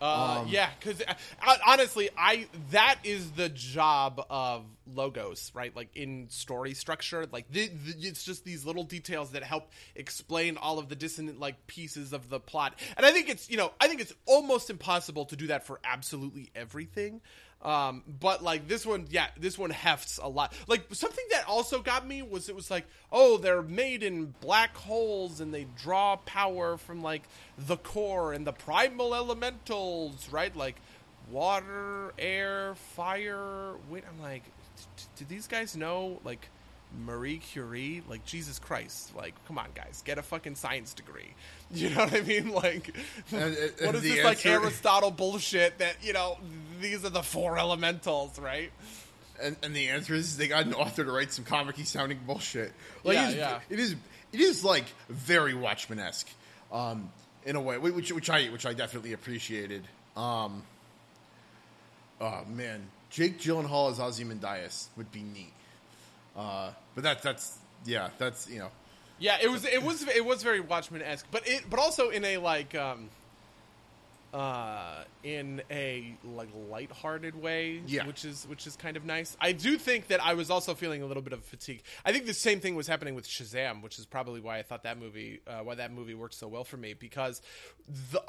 Uh, Um, yeah, because uh, honestly, I that is the job of logos, right? Like in story structure, like the, the, it's just these little details that help explain all of the dissonant like pieces of the plot. And I think it's you know I think it's almost impossible to do that for absolutely everything. Um, but like this one, yeah, this one hefts a lot. Like something that also got me was it was like, oh, they're made in black holes and they draw power from like the core and the primal elementals, right? Like water, air, fire. Wait, I'm like, do these guys know like Marie Curie? Like Jesus Christ! Like, come on, guys, get a fucking science degree. You know what I mean? Like, And- and- what is this like Aristotle bullshit that you know? These are the four elementals, right? And, and the answer is they got an author to write some comic sounding bullshit. Like Yeah, it, is, yeah. it is it is like very Watchmen esque, um, in a way, which which I which I definitely appreciated. Um, oh man, Jake Gyllenhaal as Ozymandias would be neat. Uh, but that that's yeah, that's you know Yeah, it was it was it was very Watchmen esque, but it but also in a like um uh in a like lighthearted way, Yeah. which is which is kind of nice. I do think that I was also feeling a little bit of fatigue. I think the same thing was happening with Shazam, which is probably why I thought that movie uh, why that movie worked so well for me because the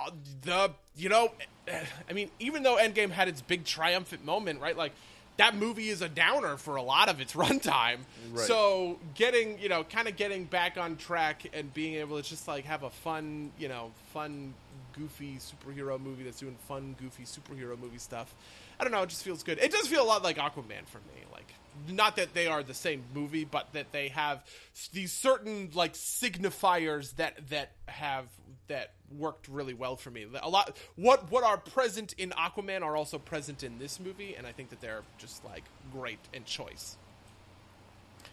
the you know I mean even though Endgame had its big triumphant moment, right? Like that movie is a downer for a lot of its runtime. Right. So getting, you know, kind of getting back on track and being able to just like have a fun, you know, fun, goofy superhero movie that's doing fun, goofy superhero movie stuff. I don't know. It just feels good. It does feel a lot like Aquaman for me. Like, not that they are the same movie, but that they have these certain like signifiers that that have that worked really well for me. A lot what what are present in Aquaman are also present in this movie, and I think that they're just like great and choice.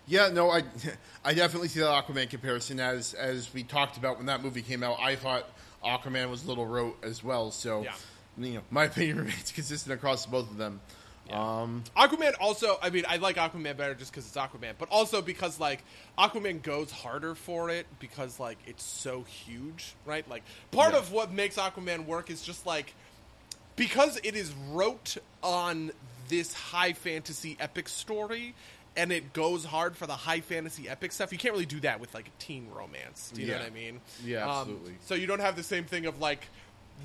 Yeah, no, I I definitely see that Aquaman comparison as as we talked about when that movie came out. I thought Aquaman was a little rote as well, so Yeah. you know my opinion remains consistent across both of them. Um, Aquaman also, I mean, I like Aquaman better just because it's Aquaman, but also because like Aquaman goes harder for it because like it's so huge, right? Like part Yeah. of what makes Aquaman work is just like because it is wrote on this high fantasy epic story and it goes hard for the high fantasy epic stuff. You can't really do that with like a teen romance. Do you know what I mean? Yeah, Um, absolutely. so you don't have the same thing of like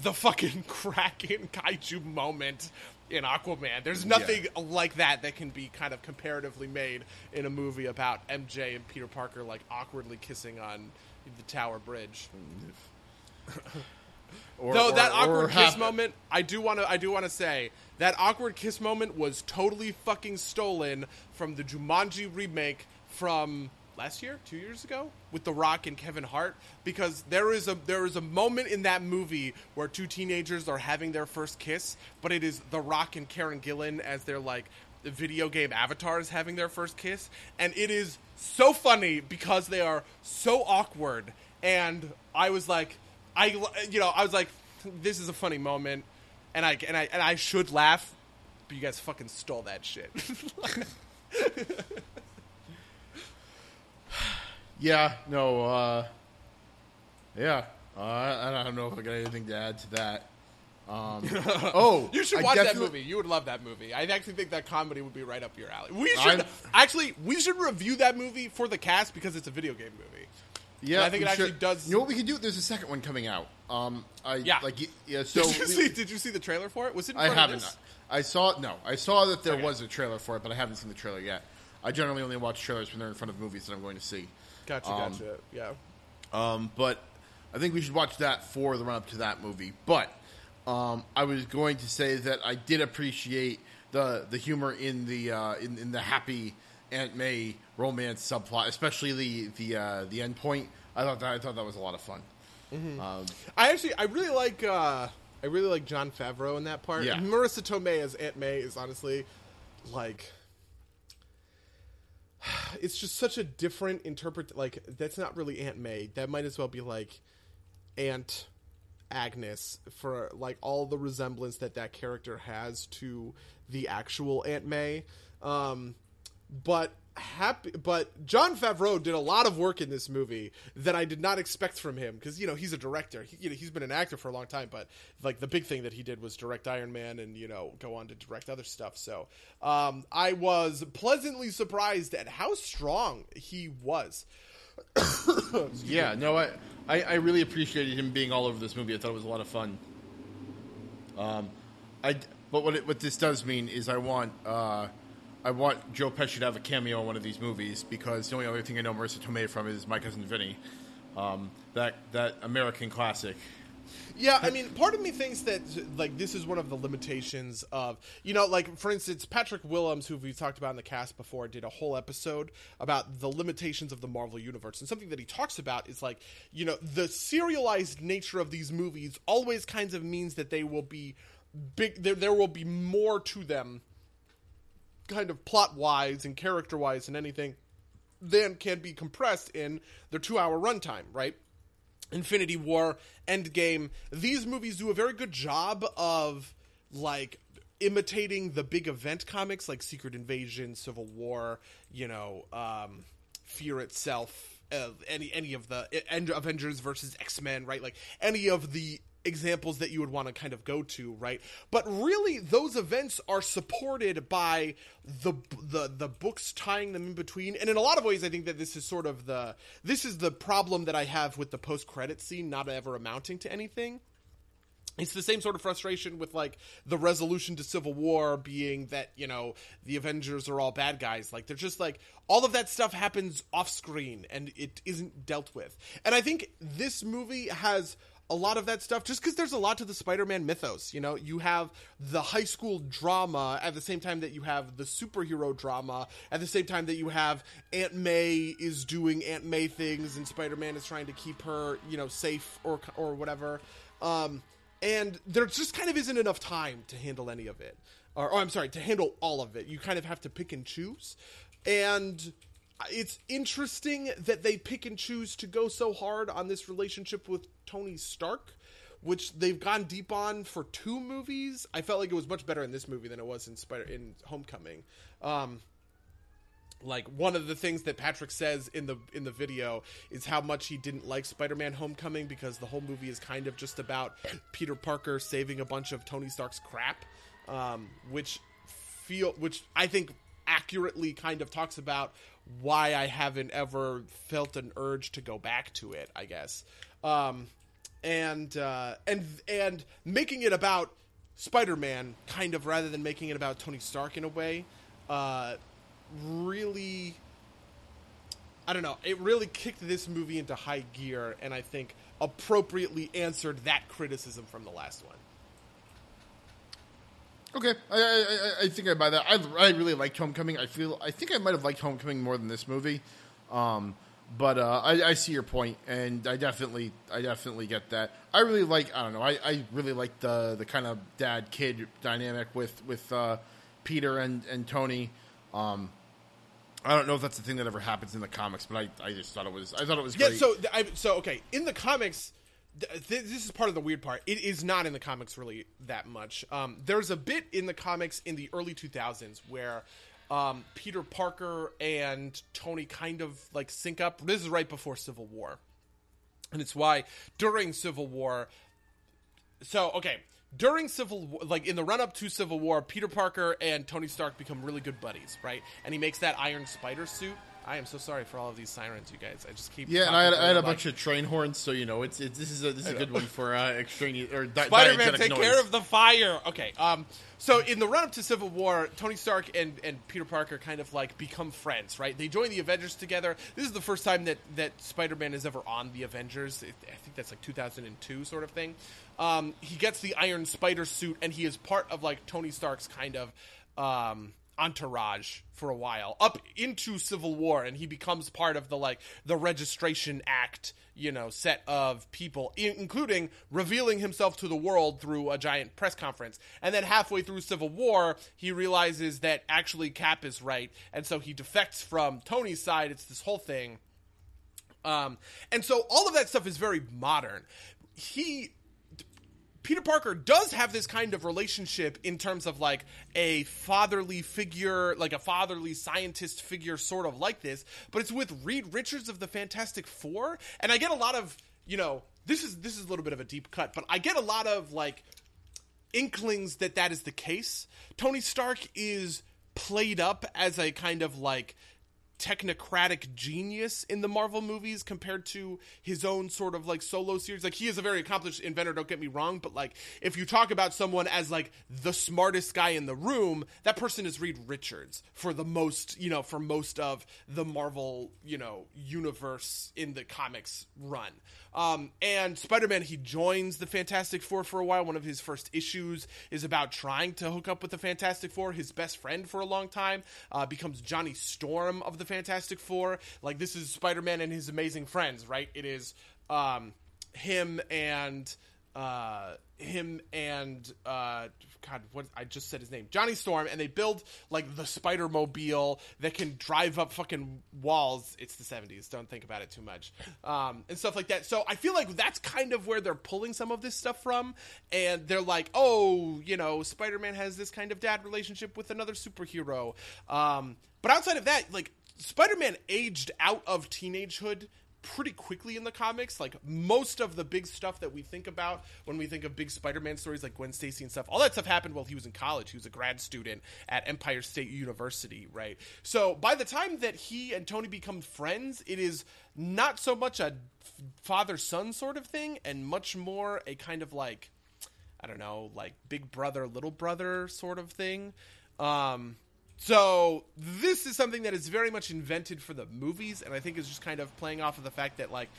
the fucking Kraken kaiju moment in Aquaman. There's nothing like that that can be kind of comparatively made in a movie about MJ and Peter Parker like awkwardly kissing on the Tower Bridge. or, Though or- that awkward kiss have- moment, I do want to I do want to say that awkward kiss moment was totally fucking stolen from the Jumanji remake from last year, 2 years ago with The Rock and Kevin Hart because there is a there is a moment in that movie where two teenagers are having their first kiss, but it is The Rock and Karen Gillan as their like video game avatars having their first kiss. And it is so funny because they are so awkward. And I was like I you know I was like this is a funny moment. And I and I and I should laugh but you guys fucking stole that shit. Yeah, no, uh, yeah. Uh, I don't know if I got anything to add to that. Um, oh, you should I watch that movie. You would love that movie. I actually think that comedy would be right up your alley. We should I'm- actually we should review that movie for the cast because it's a video game movie. Yeah, And I think it actually should- does- You know what we can do? There's a second one coming out. Um, I Yeah. like yeah. So Did you we- see? Did you see the trailer for it? Was it? In I haven't. I saw no. I saw that there Okay. was a trailer for it, but I haven't seen the trailer yet. I generally only watch trailers when they're in front of movies that I'm going to see. Gotcha, Um, gotcha. Yeah. Um, but I think we should watch that for the run up to that movie. But um, I was going to say that I did appreciate the the humor in the uh, in, in the happy Aunt May romance subplot, especially the the uh, the end point. I thought that I thought that was a lot of fun. Um, I actually, I really like, uh, I really like Jon Favreau in that part. Yeah. Marisa Tomei as Aunt May is honestly, like, it's just such a different interpret. Like, that's not really Aunt May. That might as well be like Aunt Agnes for like all the resemblance that that character has to the actual Aunt May. Um, but happy but Jon Favreau did a lot of work in this movie that I did not expect from him because you know he's a director he, you know he's been an actor for a long time but like the big thing that he did was direct Iron Man and you know go on to direct other stuff so um, I was pleasantly surprised at how strong he was yeah, no, I, I I really appreciated him being all over this movie. I thought it was a lot of fun. Um, I but what it, what this does mean is I want uh, I want Joe Pesci to have a cameo in one of these movies because the only other thing I know Marisa Tomei from is My Cousin Vinny, um, that that American classic. Yeah, I mean, part of me thinks that like this is one of the limitations of you know, like for instance, Patrick Willems, who we've talked about in the cast before, did a whole episode about the limitations of the Marvel universe, and something that he talks about is like you know the serialized nature of these movies always kinds of means that they will be big. There, there will be more to them, kind of plot wise and character wise, and anything than can be compressed in their two hour runtime, right? Infinity War, Endgame, these movies do a very good job of like imitating the big event comics like Secret Invasion, Civil War, you know, um, Fear itself, uh, any any of the uh, Avengers versus X Men, right? Like any of the examples that you would want to kind of go to, right? But really, those events are supported by the the the books tying them in between, and in a lot of ways, I think that this is sort of the this is the problem that I have with the post credit scene not ever amounting to anything. It's the same sort of frustration with like the resolution to Civil War being that, you know, the Avengers are all bad guys. Like they're just like all of that stuff happens off screen and it isn't dealt with. And I think this movie has a lot of that stuff just because there's a lot to the spider-man mythos you know? You have the high school drama at the same time that you have the superhero drama at the same time that you have aunt may is doing aunt may things and spider-man is trying to keep her you know safe or or whatever. Um, and there just kind of isn't enough time to handle any of it. Or, or i'm sorry to handle all of it. You kind of have to pick and choose. And it's interesting that they pick and choose to go so hard on this relationship with Tony Stark, which they've gone deep on for two movies. I felt like it was much better in this movie than it was in Spider in Homecoming. Um, like one of the things that Patrick says in the in the video is how much he didn't like Spider-Man Homecoming because the whole movie is kind of just about Peter Parker saving a bunch of Tony Stark's crap, um, which feel which I think accurately kind of talks about why I haven't ever felt an urge to go back to it. I guess, um, and uh, and and making it about Spider-Man, kind of rather than making it about Tony Stark in a way, uh, really. I don't know. It really kicked this movie into high gear, and I think appropriately answered that criticism from the last one. Okay, I, I, I think I buy that. I, I really liked Homecoming. I feel I think I might have liked Homecoming more than this movie, um, but uh, I, I see your point, and I definitely I definitely get that. I really like I don't know I, I really like the the kind of dad kid dynamic with with uh, Peter and and Tony. Um, I don't know if that's the thing that ever happens in the comics, but I, I just thought it was I thought it was yeah. great. So I, so okay in the comics this is part of the weird part. It is not in the comics really that much. Um, there's a bit in the comics in the early 2000s where um, Peter Parker and Tony kind of like sync up. This is right before Civil War, and it's why during Civil War. So okay, during Civil War, like in the run up to Civil War, Peter Parker and Tony Stark become really good buddies, right? And he makes that Iron Spider suit I am so sorry for all of these sirens, you guys. I just keep yeah, and I had, I had a bunch of train horns, so you know it's, it's this is a, this is a good one for uh, extraneous or di- Spider-Man, take noise. care of the fire. Okay, um, so in the run up to Civil War, Tony Stark and, and Peter Parker kind of like become friends, right? They join the Avengers together. This is the first time that that Spider-Man is ever on the Avengers. I think that's like 2002 sort of thing. Um, he gets the Iron Spider suit, and he is part of like Tony Stark's kind of. Um, entourage for a while up into civil war and he becomes part of the like the registration act you know set of people including revealing himself to the world through a giant press conference. And then halfway through civil war he realizes that actually cap is right and so he defects from tony's side. It's this whole thing. Um, and so all of that stuff is very modern. He Peter Parker does have this kind of relationship in terms of like a fatherly figure, like a fatherly scientist figure, sort of like this, but it's with Reed Richards of the Fantastic Four, and I get a lot of, you know, this is this is a little bit of a deep cut, but I get a lot of like inklings that that is the case. Tony Stark is played up as a kind of like technocratic genius in the Marvel movies compared to his own sort of like solo series. Like he is a very accomplished inventor, don't get me wrong, but like if you talk about someone as like the smartest guy in the room, that person is Reed Richards for the most, you know, for most of the Marvel, you know, universe in the comics run. Um, and Spider-Man, he joins the Fantastic Four for a while. One of his first issues is about trying to hook up with the Fantastic Four. His best friend for a long time uh, becomes Johnny Storm of the Fantastic Four. Like this is Spider-Man and his amazing friends, right? It is um, him and uh, him and uh, God, what I just said his name, Johnny Storm, and they build like the Spider Mobile that can drive up fucking walls. It's the seventies. Don't think about it too much, um, and stuff like that. So I feel like that's kind of where they're pulling some of this stuff from, and they're like, oh, you know, Spider Man has this kind of dad relationship with another superhero. Um, but outside of that, like Spider Man aged out of teenagehood pretty quickly in the comics. Like most of the big stuff that we think about when we think of big Spider-Man stories, like Gwen Stacy and stuff, all that stuff happened while he was in college. He was a grad student at Empire State University, right? So by the time that he and Tony become friends, it is not so much a father-son sort of thing, and much more a kind of like, I don't know, like big brother, little brother sort of thing. Um, so this is something that is very much invented for the movies, and I think is just kind of playing off of the fact that like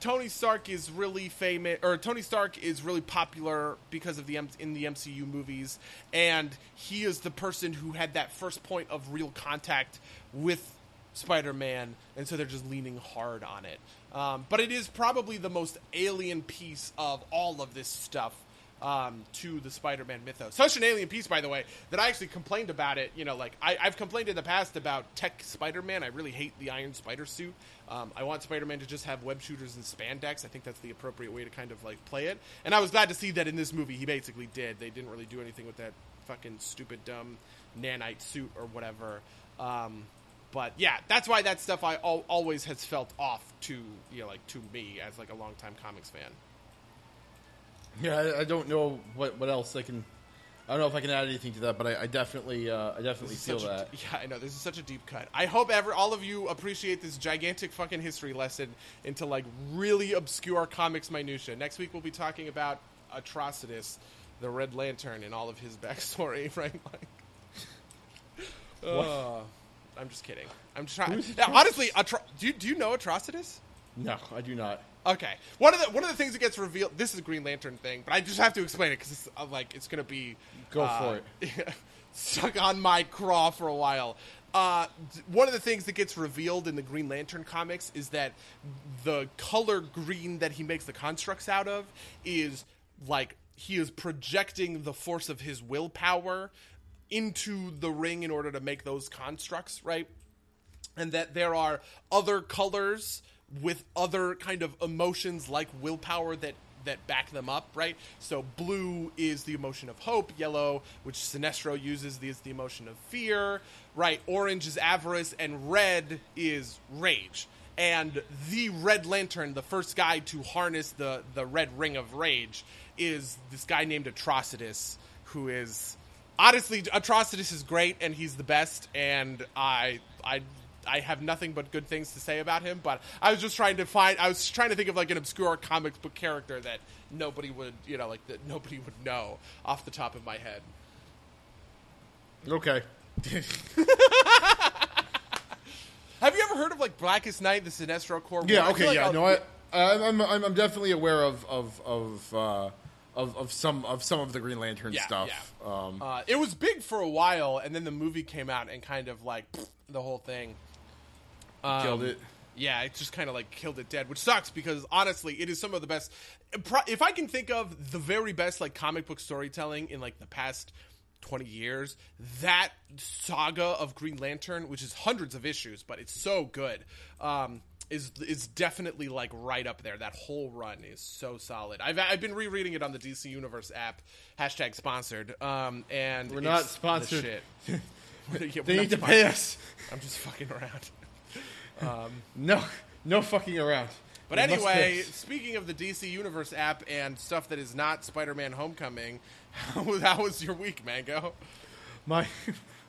Tony Stark is really famous, or Tony Stark is really popular because of the in the MCU movies, and he is the person who had that first point of real contact with Spider-Man, and so they're just leaning hard on it. Um, but it is probably the most alien piece of all of this stuff um, to the Spider-Man mythos. Such an alien piece, by the way, that I actually complained about it. You know, like I, have complained in the past about tech Spider-Man. I really hate the Iron Spider suit. Um, I want Spider-Man to just have web shooters and spandex. I think that's the appropriate way to kind of like play it. And I was glad to see that in this movie he basically did. They didn't really do anything with that fucking stupid dumb nanite suit or whatever. Um, but yeah, that's why that stuff I al- always has felt off to you know like to me as like a longtime comics fan. Yeah, I, I, don't know what what else I can. I don't know if I can add anything to that, but I, I definitely, uh, I definitely feel that. A, yeah, I know this is such a deep cut. I hope ever all of you appreciate this gigantic fucking history lesson into like really obscure comics minutia. Next week we'll be talking about Atrocitus, the Red Lantern, and all of his backstory. Right, like. Uh, I'm just kidding. I'm just trying. honestly, Atro- do you, do you know Atrocitus? No, I do not. Okay. One of the one of the things that gets revealed. This is a Green Lantern thing, but I just have to explain it because it's uh, like it's gonna be go uh, for it. stuck on my craw for a while. Uh, one of the things that gets revealed in the Green Lantern comics is that the color green that he makes the constructs out of is like he is projecting the force of his willpower into the ring in order to make those constructs, right? And that there are other colors with other kind of emotions like willpower that that back them up, right? So blue is the emotion of hope, yellow, which Sinestro uses, is the emotion of fear, right? Orange is avarice, and red is rage. And the Red Lantern, the first guy to harness the the red ring of rage, is this guy named Atrocitus, who is honestly Atrocitus is great and he's the best, and I I I have nothing but good things to say about him. But I was just trying to find. I was trying to think of like an obscure comic book character that nobody would, you know, like that nobody would know off the top of my head. Okay. have you ever heard of like Blackest Night, the Sinestro Corps? Yeah. Okay. Like yeah. no. I, I'm, I'm I'm definitely aware of of of. Uh, of, of some of some of the Green Lantern yeah, stuff. Yeah. Um, uh, it was big for a while, and then the movie came out and kind of like pfft, the whole thing. Um, killed it. Yeah, it just kind of like killed it dead, which sucks because honestly, it is some of the best. If I can think of the very best like comic book storytelling in like the past 20 years, that saga of Green Lantern, which is hundreds of issues, but it's so good, um, is is definitely like right up there. That whole run is so solid. I've I've been rereading it on the DC Universe app, hashtag sponsored. Um, and we're not sponsored. shit. yeah, they need to pay us. I'm just fucking around. Um, no, no fucking around. But anyway, speaking of the DC Universe app and stuff that is not Spider-Man: Homecoming, how, how was your week, Mango? My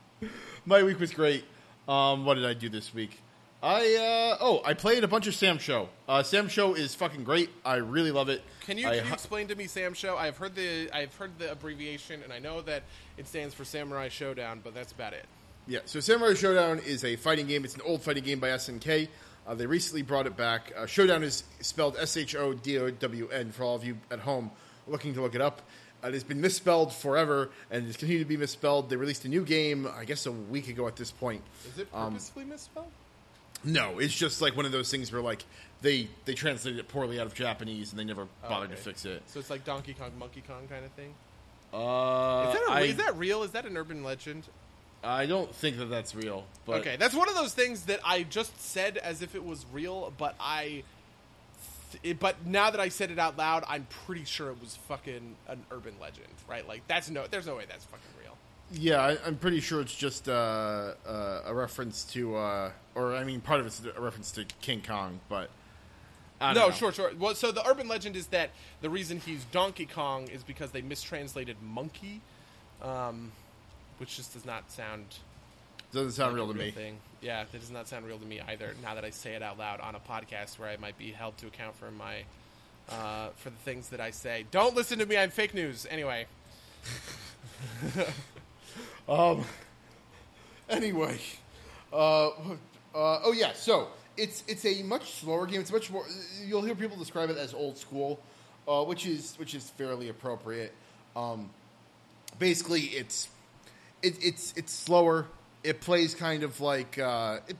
my week was great. Um, what did I do this week? I uh, oh, I played a bunch of SamSho. Uh, SamSho is fucking great. I really love it. Can you, I can you explain to me SamSho? I've heard the I've heard the abbreviation, and I know that it stands for Samurai Shodown, but that's about it. Yeah, so Samurai Shodown is a fighting game. It's an old fighting game by SNK. Uh, they recently brought it back. Uh, Shodown is spelled S H O D O W N for all of you at home looking to look it up. Uh, it has been misspelled forever and it's continued to be misspelled. They released a new game, I guess, a week ago at this point. Is it Um, misspelled? No, it's just like one of those things where like they they translated it poorly out of Japanese and they never bothered okay. to fix it. So it's like Donkey Kong, Monkey Kong kind of thing. Uh, Is that, a, I, is that real? Is that an urban legend? I don't think that that's real. But okay, that's one of those things that I just said as if it was real, but I. It, but now that I said it out loud, I'm pretty sure it was fucking an urban legend, right? Like that's no, there's no way that's fucking real. Yeah, I, I'm pretty sure it's just uh, uh, a reference to, uh, or I mean, part of it's a reference to King Kong, but I don't No, know. sure, sure. Well, so the urban legend is that the reason he's Donkey Kong is because they mistranslated monkey, um, which just does not sound Doesn't sound like real to me. Thing. Yeah, that does not sound real to me either. Now that I say it out loud on a podcast where I might be held to account for my uh, for the things that I say. Don't listen to me. I'm fake news. Anyway, Um. Anyway, uh, uh, oh yeah. So it's it's a much slower game. It's much more. You'll hear people describe it as old school, uh, which is which is fairly appropriate. Um, basically, it's it, it's it's slower. It plays kind of like uh, it,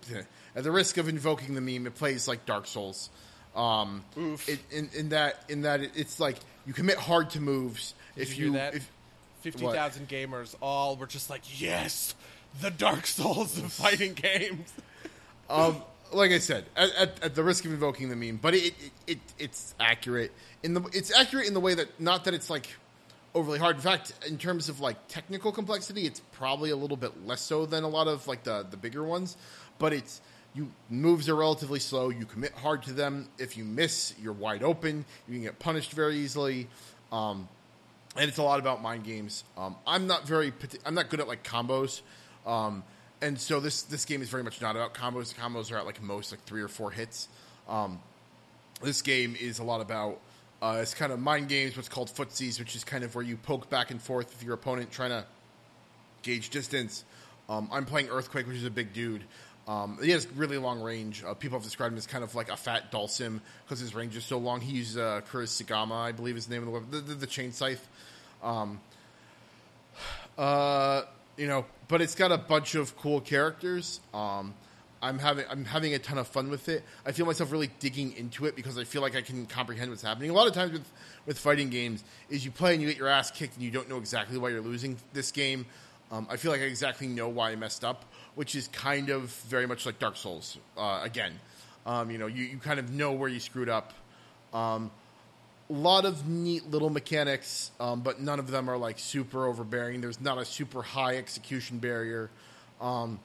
at the risk of invoking the meme. It plays like Dark Souls. Um, Oof. It, in, in that in that it, it's like you commit hard to moves. Did if you you, that? if, fifty thousand gamers all were just like, "Yes, the Dark Souls of fighting games." Um, like I said, at, at, at the risk of invoking the meme, but it, it, it it's accurate in the it's accurate in the way that not that it's like overly hard. In fact, in terms of like technical complexity, it's probably a little bit less so than a lot of like the the bigger ones. But it's you moves are relatively slow. You commit hard to them. If you miss, you're wide open. You can get punished very easily. Um, and it's a lot about mind games. Um, I'm not very, I'm not good at like combos, um, and so this this game is very much not about combos. Combos are at like most like three or four hits. Um, this game is a lot about uh, it's kind of mind games, what's called footsies, which is kind of where you poke back and forth with your opponent, trying to gauge distance. Um, I'm playing Earthquake, which is a big dude. Um, he has really long range. Uh, people have described him as kind of like a fat Dhalsim because his range is so long. He uses uh, kusarigama, I believe is the name of the weapon, the, the, the chain scythe. Um, uh, you know, but it's got a bunch of cool characters. Um, I'm having I'm having a ton of fun with it. I feel myself really digging into it because I feel like I can comprehend what's happening. A lot of times with with fighting games is you play and you get your ass kicked and you don't know exactly why you're losing this game. Um, I feel like I exactly know why I messed up, which is kind of very much like Dark Souls. Uh, again, um, you know, you, you kind of know where you screwed up. Um, a lot of neat little mechanics, um, but none of them are like super overbearing. There's not a super high execution barrier. Um,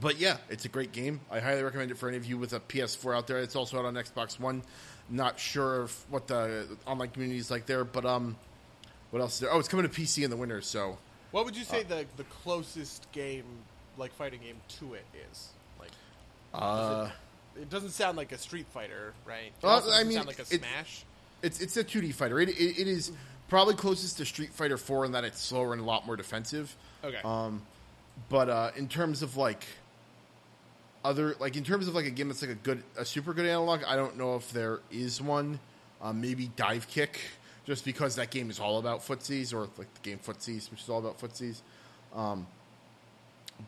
but yeah, it's a great game. I highly recommend it for any of you with a PS4 out there. It's also out on Xbox One. Not sure if, what the online community is like there, but um, what else is there? Oh, it's coming to PC in the winter, so What would you say the the closest game, like fighting game, to it is? Like, uh, it doesn't sound like a Street Fighter, right? It Well, I mean, sound like a it- Smash. it's it's a 2D fighter. It, it, it is probably closest to Street Fighter 4 in that it's slower and a lot more defensive. Okay. Um, but uh, in terms of like other like in terms of like a game that's like a good a super good analog, I don't know if there is one. Um, maybe Divekick, just because that game is all about footsies, or like the game Footsies, which is all about footsies. Um,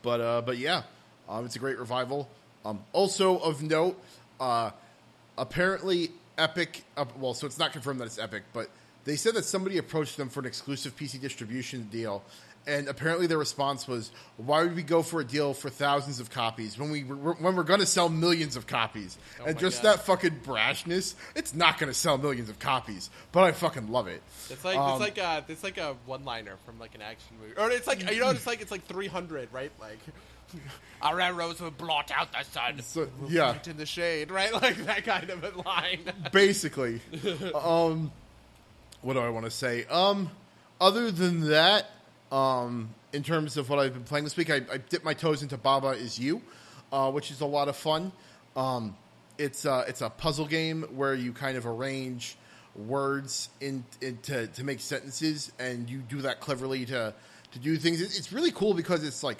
but uh, but yeah, um, it's a great revival. Um, also of note, uh, apparently Epic. Uh, well, so it's not confirmed that it's Epic, but they said that somebody approached them for an exclusive PC distribution deal, and apparently their response was, "Why would we go for a deal for thousands of copies when we when we're going to sell millions of copies?" and just God. that fucking brashness, it's not going to sell millions of copies, but I fucking love it. It's like Um, it's like a it's like a one liner from like an action movie, or it's like you know it's like it's like three hundred, right? Like our arrows will blot out the sun. So, yeah. In the shade, right? Like that kind of a line. basically. um, what do I want to say? Um, other than that, um, in terms of what I've been playing this week, I, I dipped my toes into Baba Is You. uh, which is a lot of fun. Um, it's uh, it's a puzzle game where you kind of arrange words in, in to, to make sentences, and you do that cleverly to to do things. It's really cool because it's like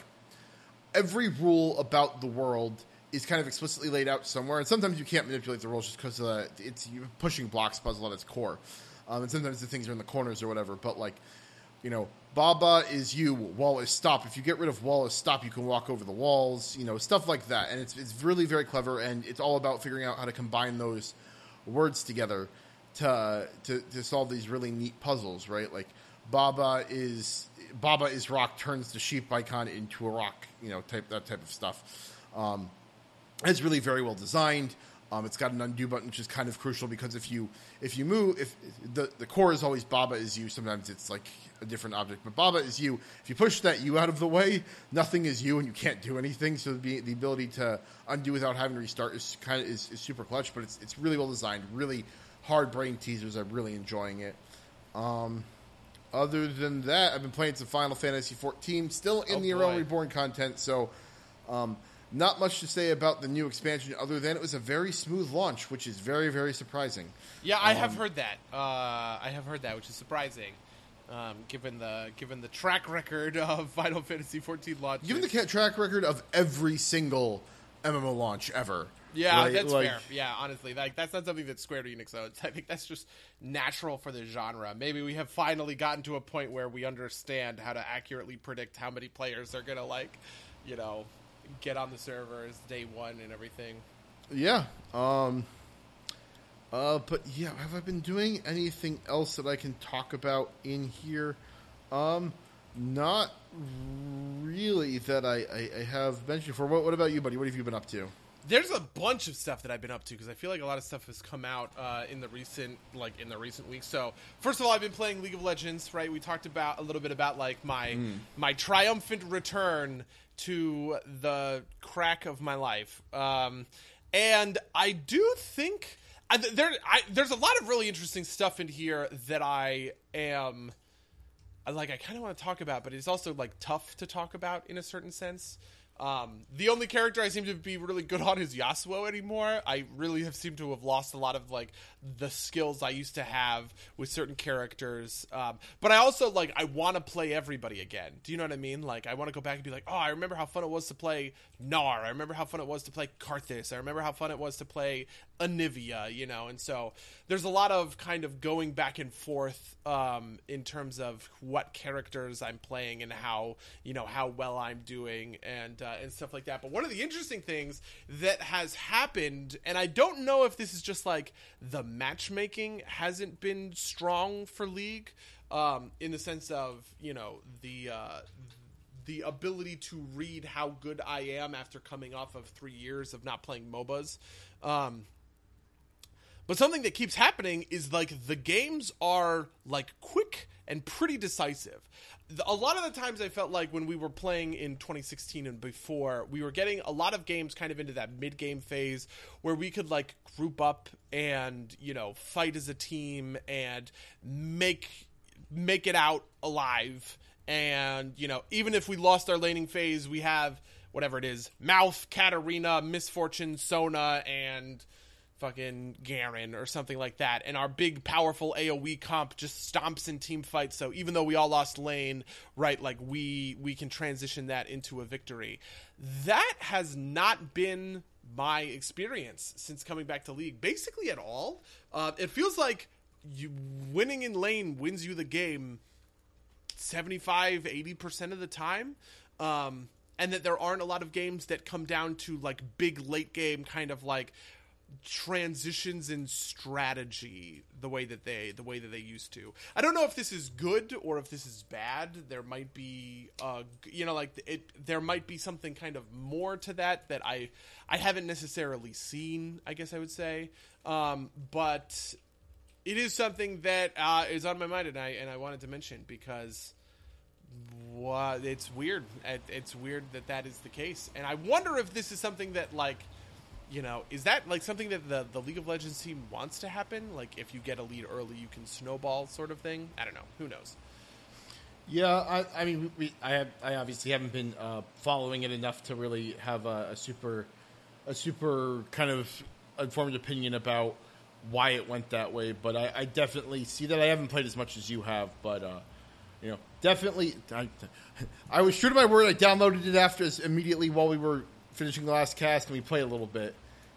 every rule about the world is kind of explicitly laid out somewhere, and sometimes you can't manipulate the rules just because uh, it's pushing blocks puzzle at its core, um, and sometimes the things are in the corners or whatever. But like, you know, Baba is you, wall is stop. If you get rid of wall is stop, you can walk over the walls. You know, stuff like that, and it's it's really very clever, and it's all about figuring out how to combine those words together to to, to solve these really neat puzzles, right? Like Baba is Baba is rock turns the sheep icon into a rock, you know, type that type of stuff. Um, it's really very well designed. Um, it's got an undo button, which is kind of crucial because if you if you move, if the the core is always Baba is you. Sometimes it's like a different object, but Baba is you. If you push that you out of the way, nothing is you, and you can't do anything. So the, the ability to undo without having to restart is kind of is, is super clutch. But it's it's really well designed, really hard brain teasers. I'm really enjoying it. Um, other than that, I've been playing some Final Fantasy 14, still in Oh, the boy. Realm Reborn content. So, um, not much to say about the new expansion other than it was a very smooth launch, which is very, very surprising. Yeah, I have heard that. Uh, I have heard that, which is surprising, um, given the given the track record of Final Fantasy XIV launch. Given the track record of every single MMO launch ever. yeah, right? that's Like, fair. Yeah, honestly, like that's not something that Square Enix owns. I think that's just natural for the genre. Maybe we have finally gotten to a point where we understand how to accurately predict how many players are gonna like, you know, get on the servers day one and everything. Yeah. Um, uh, but yeah, have I been doing anything else that I can talk about in here? Um, not really that I, I, I have mentioned before. What, what about you, buddy? What have you been up to? There's a bunch of stuff that I've been up to because I feel like a lot of stuff has come out uh, in the recent, like in the recent weeks. So first of all, I've been playing League of Legends. Right, we talked about a little bit about like my my triumphant return to the crack of my life, um, and I do think I, there I, there's a lot of really interesting stuff in here that I am. Like I kind of want to talk about, but it's also like tough to talk about in a certain sense. Um, the only character I seem to be really good on is Yasuo anymore. I really have seemed to have lost a lot of like the skills I used to have with certain characters. Um, but I also like I want to play everybody again. Do you know what I mean? Like I want to go back and be like, oh, I remember how fun it was to play Gnar. I remember how fun it was to play Karthus. I remember how fun it was to play Anivia. You know, and so there's a lot of kind of going back and forth um, in terms of what characters I'm playing and how you know how well I'm doing and uh, and stuff like that. But one of the interesting things that has happened, and I don't know if this is just like the matchmaking hasn't been strong for League, um, in the sense of you know the. Uh, the ability to read how good I am after coming off of three years of not playing MOBAs. Um, but something that keeps happening is like the games are like quick and pretty decisive. A lot of the times I felt like when we were playing in 2016 and before, we were getting a lot of games kind of into that mid game phase where we could like group up and, you know, fight as a team and make make it out alive. And, you know, even if we lost our laning phase, we have whatever it is Mouth, Katarina, Miss Fortune, Sona, and fucking Garen or something like that. And our big, powerful AoE comp just stomps in team fights. So even though we all lost lane, right, like we we can transition that into a victory. That has not been my experience since coming back to League, basically at all. Uh, it feels like you winning in lane wins you the game 75 80% of the time um, and that there aren't a lot of games that come down to like big late game kind of like transitions in strategy the way that they the way that they used to. I don't know if this is good or if this is bad. There might be uh you know like it there might be something kind of more to that that i i haven't necessarily seen i guess i would say. Um but it is something that uh, is on my mind, and I and I wanted to mention because it's weird. It, it's weird that that is the case, and I wonder if this is something that like, you know, is that like something that the the League of Legends team wants to happen? Like, if you get a lead early, you can snowball, sort of thing. I don't know. Who knows? Yeah, I, I mean, we, we, I have, I obviously haven't been uh, following it enough to really have a, a super, a super kind of informed opinion about why it went that way. But I, I definitely see that. I haven't played as much as you have, but uh, you know, definitely. I, I was true to my word. I downloaded it after immediately while we were finishing the last cast, and we played a little bit.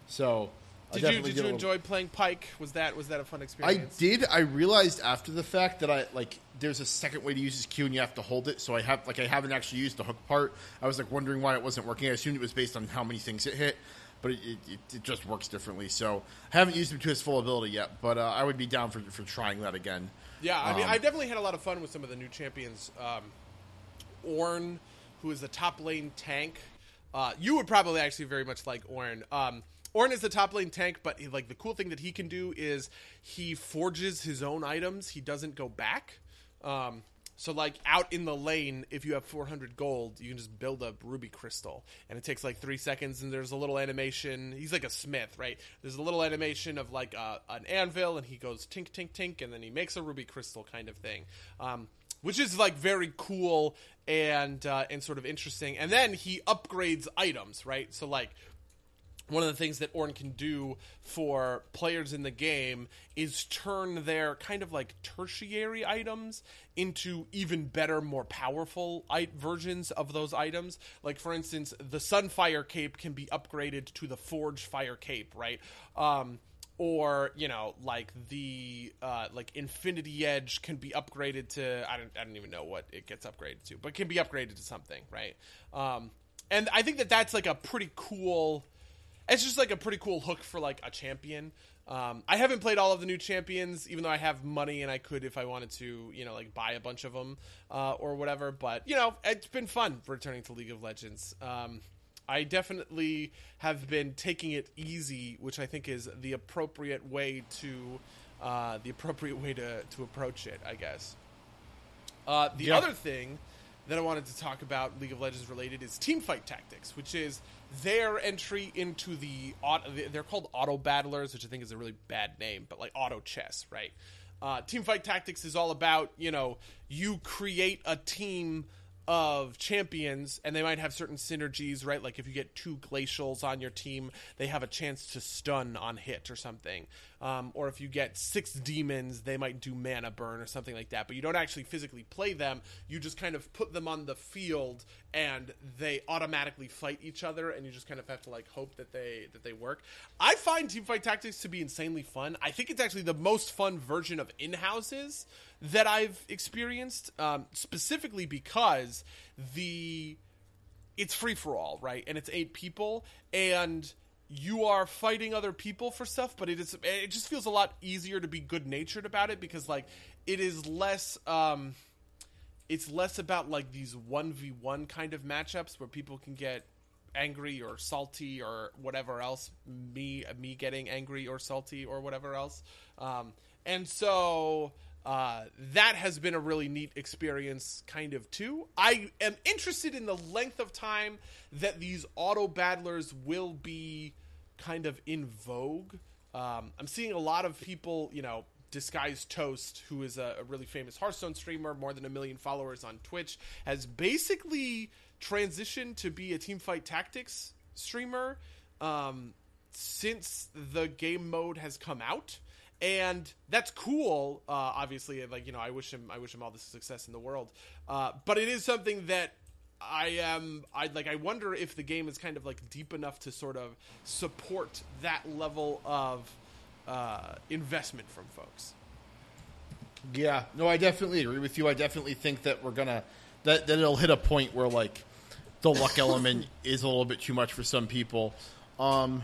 So did you did you enjoy playing Pyke? Was that was that a fun experience? I did. I realized after the fact that I like there's a second way to use his Q and you have to hold it. So I have like I haven't actually used the hook part. I was like wondering why it wasn't working. I assumed it was based on how many things it hit, but it, it, it just works differently. So I haven't used him to his full ability yet, but uh, I would be down for for trying that again. Yeah, I mean, um, I definitely had a lot of fun with some of the new champions. Um, Ornn, who is the top lane tank. Uh, you would probably actually very much like Ornn. Um, Ornn is the top lane tank, but he, like the cool thing that he can do is he forges his own items. He doesn't go back. Um, so like out in the lane, if you have 400 gold, you can just build a ruby crystal, and it takes like three seconds. And there's a little animation. He's like a smith, right? There's a little animation of like uh, an anvil, and he goes tink tink tink, and then he makes a ruby crystal kind of thing. Um, which is like very cool and uh, and sort of interesting. And then he upgrades items, right? So like one of the things that Ornn can do for players in the game is turn their kind of like tertiary items into even better, more powerful versions of those items. Like, for instance, the Sunfire Cape can be upgraded to the Forgefire Cape, right? Um, or you know like the uh, like infinity edge can be upgraded to I don't, I don't even know what it gets upgraded to but can be upgraded to something right um, and i think that that's like a pretty cool it's just like a pretty cool hook for like a champion. Um, I haven't played all of the new champions, even though I have money and I could, if I wanted to, you know, like buy a bunch of them uh, or whatever. But you know, it's been fun returning to League of Legends. Um, I definitely have been taking it easy, which I think is the appropriate way to uh, the appropriate way to to approach it. I guess. Uh, the yeah. other thing that I wanted to talk about League of Legends related is team fight tactics, which is their entry into the they're called auto battlers, which I think is a really bad name, but like auto chess, right? Uh, team fight tactics is all about you know you create a team of champions and they might have certain synergies right? Like if you get two glacials on your team they have a chance to stun on hit or something. Um, or if you get six demons they might do mana burn or something like that. But you don't actually physically play them. You just kind of put them on the field and they automatically fight each other and you just kind of have to like hope that they that they work. I find team fight tactics to be insanely fun. I think it's actually the most fun version of in-houses that I've experienced, um, specifically because the it's free for all, right? And it's eight people, and you are fighting other people for stuff, but it is it just feels a lot easier to be good natured about it because like it is less um it's less about like these 1v1 kind of matchups where people can get angry or salty or whatever else me me getting angry or salty or whatever else um and so uh, that has been a really neat experience, kind of too. I am interested in the length of time that these auto battlers will be kind of in vogue. Um, I'm seeing a lot of people, you know, Disguised Toast, who is a, a, really famous Hearthstone streamer, more than a million followers on Twitch, has basically transitioned to be a teamfight tactics streamer um, since the game mode has come out and that's cool. Uh, obviously, like you know, I wish him, I wish him all the success in the world. Uh, but it is something that I am, I like. I wonder if the game is kind of like deep enough to sort of support that level of uh, investment from folks. Yeah, no, I definitely agree with you. I definitely think that we're gonna that that it'll hit a point where like the luck element is a little bit too much for some people. Um,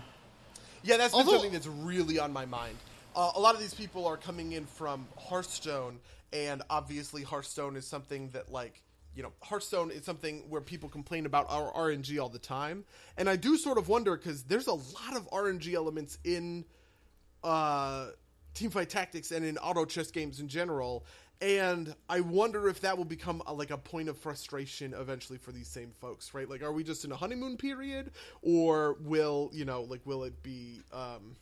yeah, that's although, something that's really on my mind uh, a lot of these people are coming in from Hearthstone, and obviously Hearthstone is something that like you know Hearthstone is something where people complain about our RNG all the time, and I do sort of wonder because there's a lot of RNG elements in uh, Teamfight Tactics and in auto chess games in general. And I wonder if that will become a, like a point of frustration eventually for these same folks, right? Like, are we just in a honeymoon period, or will you know, like, will it be um,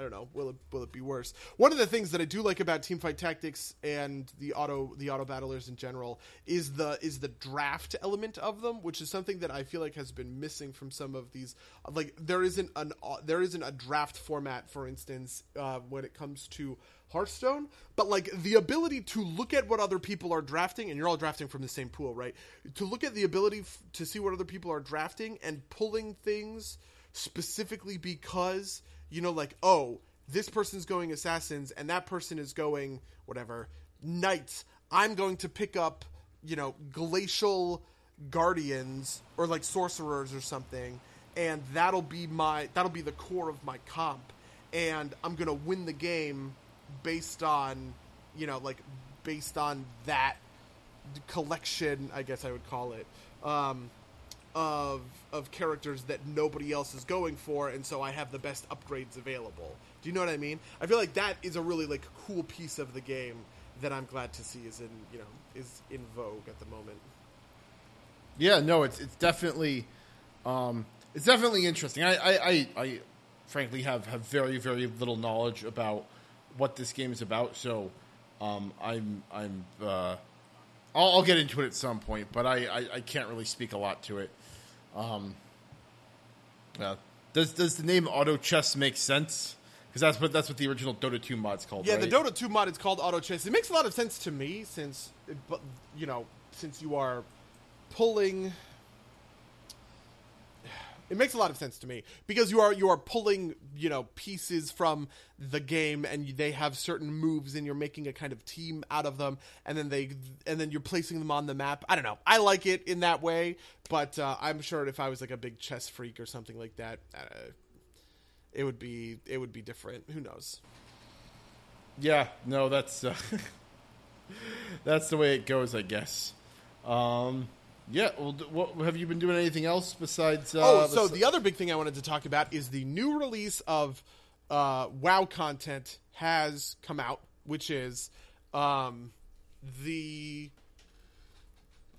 I don't know. Will it will it be worse? One of the things that I do like about Teamfight Tactics and the auto the auto battlers in general is the is the draft element of them, which is something that I feel like has been missing from some of these. Like there isn't an uh, there isn't a draft format, for instance, uh, when it comes to Hearthstone, but like the ability to look at what other people are drafting, and you're all drafting from the same pool, right? To look at the ability f- to see what other people are drafting and pulling things specifically because you know, like oh, this person's going assassins and that person is going whatever knights. I'm going to pick up you know glacial guardians or like sorcerers or something, and that'll be my that'll be the core of my comp, and I'm gonna win the game based on you know like based on that collection i guess i would call it um, of of characters that nobody else is going for and so i have the best upgrades available do you know what i mean i feel like that is a really like cool piece of the game that i'm glad to see is in you know is in vogue at the moment Yeah, no, it's it's definitely um, it's definitely interesting. I, I, I, I frankly have, have very very little knowledge about what this game is about, so um, I'm I'm uh, I'll, I'll get into it at some point, but I, I, I can't really speak a lot to it. Um, uh, does does the name Auto Chess make sense? Because that's what that's what the original Dota two mod's called. Yeah, right? the Dota 2 mod is called Auto Chess. It makes a lot of sense to me since, but you know, since you are pulling. It makes a lot of sense to me because you are you are pulling you know pieces from the game and they have certain moves and you're making a kind of team out of them and then they and then you're placing them on the map. I don't know. I like it in that way, but uh, I'm sure if I was like a big chess freak or something like that, uh, it would be it would be different. Who knows? Yeah, no, that's uh, that's the way it goes, I guess. Um, yeah, well, what, have you been doing anything else besides? Uh, Oh, so bes- the other big thing I wanted to talk about is the new release of uh, WoW content has come out, which is um, the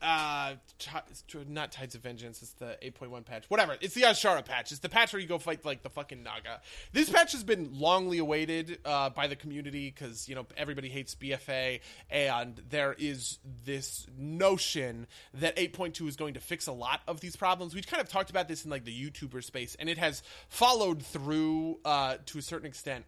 uh, ti- not Tides of Vengeance. It's the 8.1 patch. Whatever. It's the Azshara patch. It's the patch where you go fight like the fucking Naga. This patch has been longly awaited uh, by the community because you know everybody hates BFA, and there is this notion that 8.2 is going to fix a lot of these problems. We've kind of talked about this in like the YouTuber space, and it has followed through uh, to a certain extent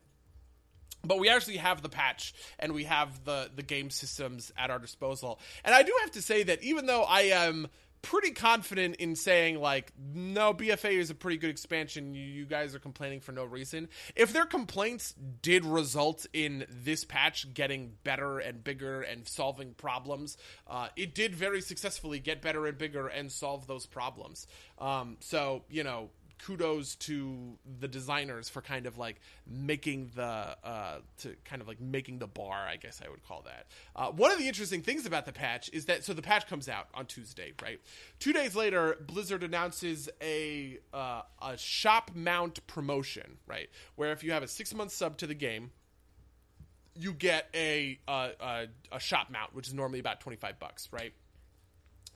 but we actually have the patch and we have the the game systems at our disposal. And i do have to say that even though i am pretty confident in saying like no bfa is a pretty good expansion you, guys are complaining for no reason. If their complaints did result in this patch getting better and bigger and solving problems uh, it did very successfully get better and bigger and solve those problems. Um, so you know kudos to the designers for kind of like making the uh, to kind of like making the bar i guess i would call that. Uh, one of the interesting things about the patch is that so the patch comes out on tuesday right? Two days later blizzard announces a uh, a shop mount promotion right? Where if you have a six month sub to the game you get a, uh, a a shop mount which is normally about 25 bucks right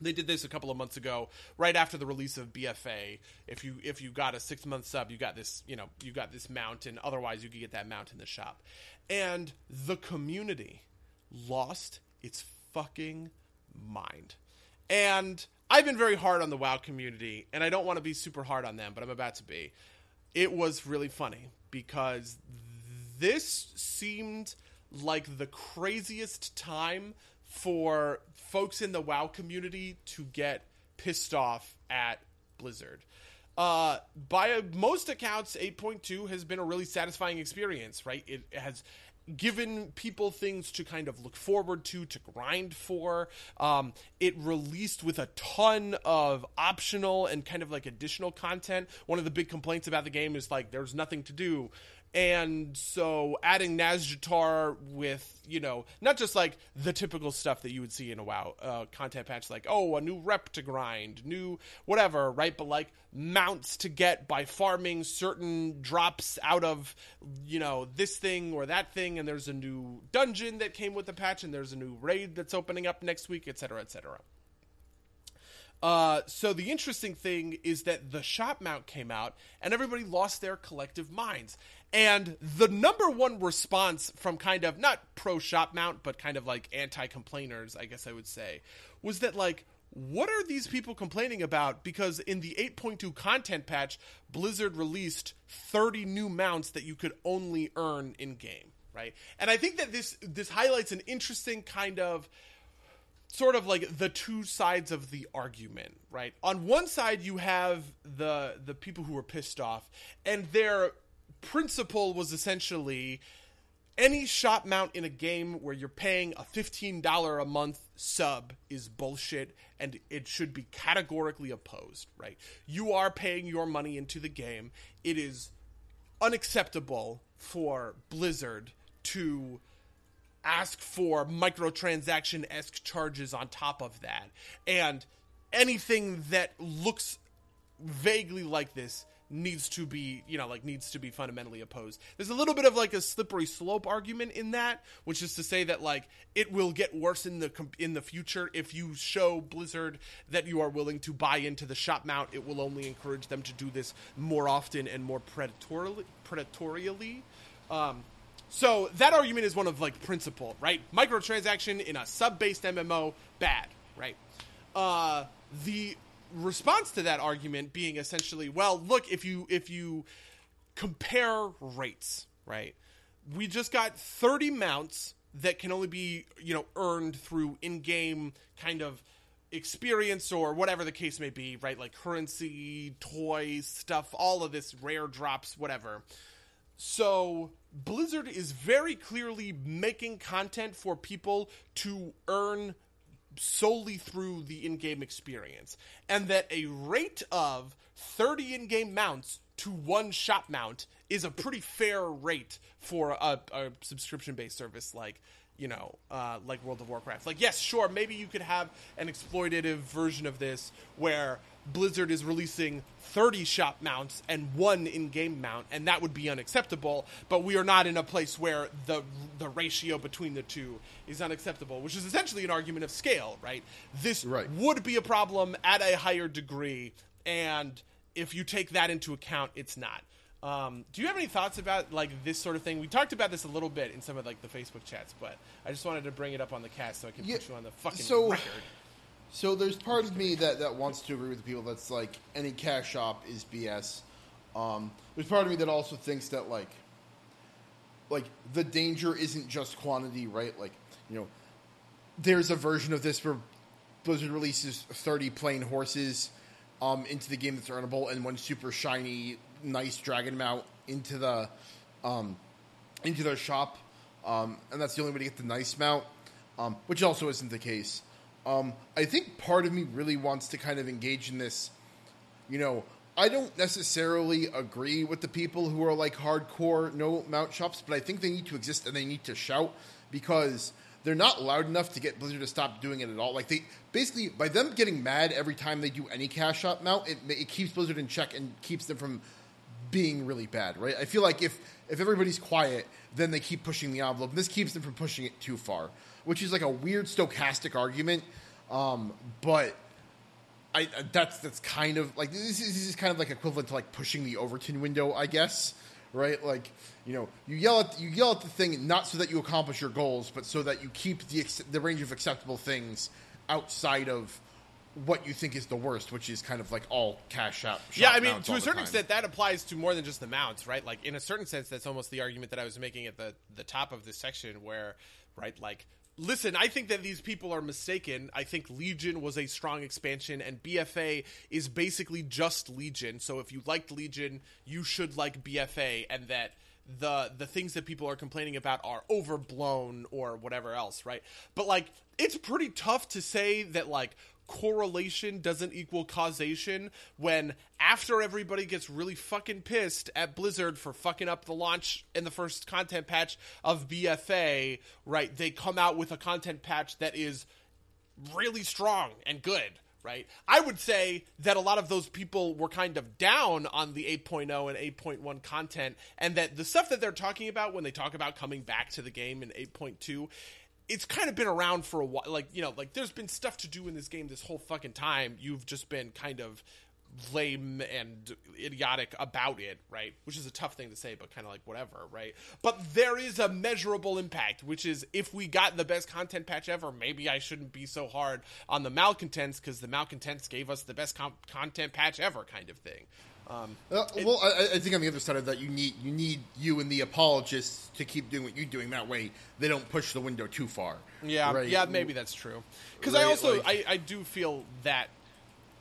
they did this a couple of months ago, right after the release of BFA. If you if you got a six month sub, you got this you know you got this mount, and otherwise you could get that mount in the shop. And the community lost its fucking mind. And I've been very hard on the WoW community, and I don't want to be super hard on them, but I'm about to be. It was really funny because this seemed like the craziest time for folks in the WoW community to get pissed off at Blizzard. Uh, by most accounts, 8.2 has been a really satisfying experience, right? It has given people things to kind of look forward to, to grind for. Um, it released with a ton of optional and kind of like additional content. One of the big complaints about the game is like there's nothing to do. And so adding Nazjatar with, you know, not just like the typical stuff that you would see in a WoW uh, content patch, like, oh, a new rep to grind, new whatever, right? But like mounts to get by farming certain drops out of, you know, this thing or that thing. And there's a new dungeon that came with the patch, and there's a new raid that's opening up next week, et cetera, et cetera. Uh, so the interesting thing is that the shop mount came out and everybody lost their collective minds. And the number one response from kind of not pro shop mount, but kind of like anti complainers, I guess I would say, was that like, what are these people complaining about? Because in the 8.2 content patch, Blizzard released 30 new mounts that you could only earn in game, right? And I think that this this highlights an interesting kind of sort of like the two sides of the argument, right? On one side you have the the people who are pissed off and their principle was essentially any shop mount in a game where you're paying a $15 a month sub is bullshit and it should be categorically opposed, right? You are paying your money into the game. It is unacceptable for Blizzard to ask for microtransaction esque charges on top of that. And anything that looks vaguely like this needs to be you know like needs to be fundamentally opposed. There's a little bit of like a slippery slope argument in that which is to say that like it will get worse in the in the future if you show blizzard that you are willing to buy into the shop mount. It will only encourage them to do this more often and more predatorily predatorially. Um, so that argument is one of like principle right? Microtransaction in a sub-based mmo bad right? Uh, the response to that argument being essentially, well, look, if you if you compare rates, right? We just got 30 mounts that can only be, you know, earned through in-game kind of experience or whatever the case may be, right? Like currency, toys, stuff, all of this rare drops, whatever. So Blizzard is very clearly making content for people to earn solely through the in-game experience and that a rate of 30 in-game mounts to one shop mount is a pretty fair rate for a, a subscription-based service like you know, uh, like World of Warcraft. Like, yes, sure, maybe you could have an exploitative version of this where Blizzard is releasing 30 shop mounts and one in-game mount, and that would be unacceptable. But we are not in a place where the the ratio between the two is unacceptable, which is essentially an argument of scale, right? This right. would be a problem at a higher degree, and if you take that into account, it's not. Um, do you have any thoughts about like this sort of thing? We talked about this a little bit in some of like the Facebook chats, but I just wanted to bring it up on the cast so I can yeah, put you on the fucking so, record. So there's part of me that, that wants to agree with the people that's like any cash shop is BS. Um, there's part of me that also thinks that like like the danger isn't just quantity, right? Like you know, there's a version of this where Blizzard releases 30 plain horses um, into the game that's earnable, and one super shiny nice dragon mount into the um, into their shop, um, and that's the only way to get the nice mount, um, which also isn't the case. Um, I think part of me really wants to kind of engage in this. You know, I don't necessarily agree with the people who are like hardcore no mount shops, but I think they need to exist and they need to shout because they're not loud enough to get Blizzard to stop doing it at all. Like they basically by them getting mad every time they do any cash shop mount, it, it keeps Blizzard in check and keeps them from being really bad, right? I feel like if if everybody's quiet, then they keep pushing the envelope. This keeps them from pushing it too far, which is like a weird stochastic argument. Um, but I that's that's kind of like this is, this is kind of like equivalent to like pushing the Overton window, I guess, right? Like you know, you yell at you yell at the thing not so that you accomplish your goals, but so that you keep the the range of acceptable things outside of what you think is the worst, which is kind of like all cash out. Yeah, I mean, to a certain extent, that applies to more than just the mounts, right? Like in a certain sense, that's almost the argument that I was making at the the top of this section, where right, like. Listen, I think that these people are mistaken. I think Legion was a strong expansion, and BFA is basically just Legion. So if you liked Legion, you should like BFA, and that the the things that people are complaining about are overblown or whatever else, right? But like it's pretty tough to say that like correlation doesn't equal causation when after everybody gets really fucking pissed at Blizzard for fucking up the launch in the first content patch of BFA, right? They come out with a content patch that is really strong and good, right? I would say that a lot of those people were kind of down on the 8.0 and 8.1 content and that the stuff that they're talking about when they talk about coming back to the game in 8.2 it's kind of been around for a while. Like you know, like there's been stuff to do in this game this whole fucking time. You've just been kind of lame and idiotic about it, right? Which is a tough thing to say, but kind of like whatever, right? But there is a measurable impact, which is if we got the best content patch ever, maybe I shouldn't be so hard on the malcontents because the malcontents gave us the best com- content patch ever, kind of thing. Um, Uh, well, I, I think on the other side of that, you need you need you and the apologists to keep doing what you're doing. That way, they don't push the window too far. Yeah, Right? yeah, maybe that's true. Because I also like- I, I do feel that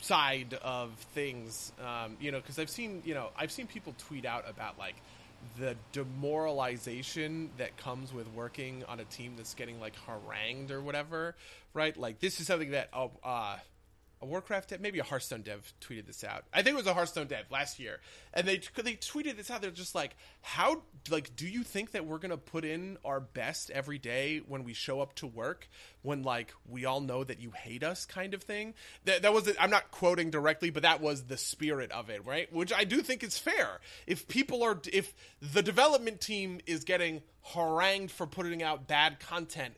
side of things. Um, you know, because I've seen you know I've seen people tweet out about like the demoralization that comes with working on a team that's getting like harangued or whatever. Right? Like this is something that oh. Uh, a Warcraft dev, maybe a Hearthstone dev tweeted this out. I think it was a Hearthstone dev last year, and they they tweeted this out. They're just like, "How like do you think that we're gonna put in our best every day when we show up to work when like we all know that you hate us?" Kind of thing. That that was I'm not quoting directly, but that was the spirit of it, right? Which I do think is fair. If people are if the development team is getting harangued for putting out bad content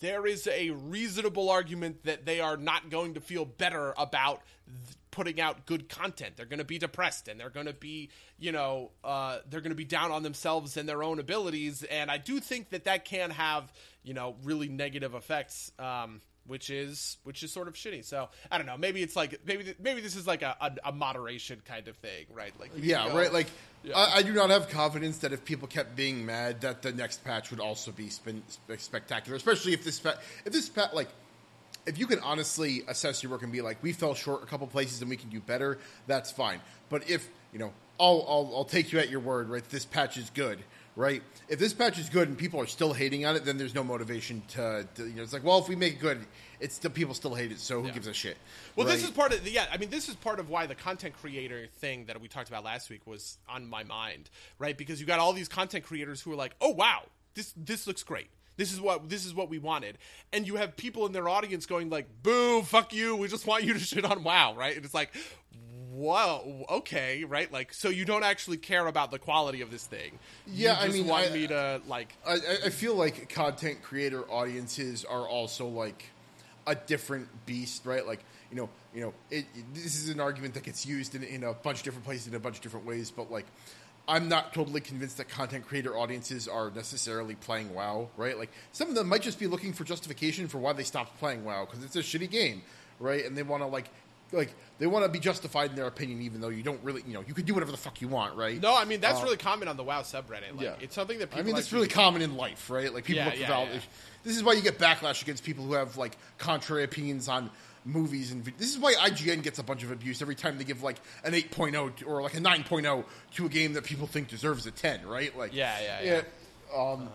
there is a reasonable argument that they are not going to feel better about th- putting out good content. They're going to be depressed and they're going to be, you know, uh, they're going to be down on themselves and their own abilities. And I do think that that can have, you know, really negative effects. Um, which is which is sort of shitty. So I don't know. Maybe it's like maybe maybe this is like a, a, a moderation kind of thing, right? Like Yeah, go- right. Like, Yeah. I, I do not have confidence that if people kept being mad, that the next patch would also be spin, spectacular. Especially if this pa- if this pa- like if you can honestly assess your work and be like, we fell short a couple places and we can do better. That's fine. But if you know, I'll I'll, I'll take you at your word. Right, this patch is good. Right. If this patch is good and people are still hating on it, then there's no motivation to, to you know. It's like, well, if we make it good, it's still people still hate it. So who Yeah. gives a shit? Well, this is part of the, yeah. I mean, this is part of why the content creator thing that we talked about last week was on my mind, right? Because you got all these content creators who are like, "Oh wow, this this looks great. This is what this is what we wanted," and you have people in their audience going like, "Boo, fuck you. We just want you to shit on WoW," right? And it's like, whoa, okay, right? Like, so you don't actually care about the quality of this thing. Yeah, I mean, want I- me to like. I, I- I feel like content creator audiences are also like a different beast, right? Like you know, you know, it, it- this is an argument that gets used in, in a bunch of different places in a bunch of different ways, but like. I'm not totally convinced that content creator audiences are necessarily playing WoW, right? Like some of them might just be looking for justification for why they stopped playing WoW because it's a shitty game, right? And they want to like, like they want to be justified in their opinion, even though you don't really, you know, you can do whatever the fuck you want, right? No, I mean that's Uh, really common on the WoW subreddit. Like, Yeah. it's something that people. I mean, that's actually- really common in life, right? Like people Yeah, look for yeah, valid. yeah. This is why you get backlash against people who have like contrary opinions on movies and this is why IGN gets a bunch of abuse every time they give like an 8.0 to- or like a 9.0 to a game that people think deserves a 10, right? Like Yeah, yeah, yeah. Um,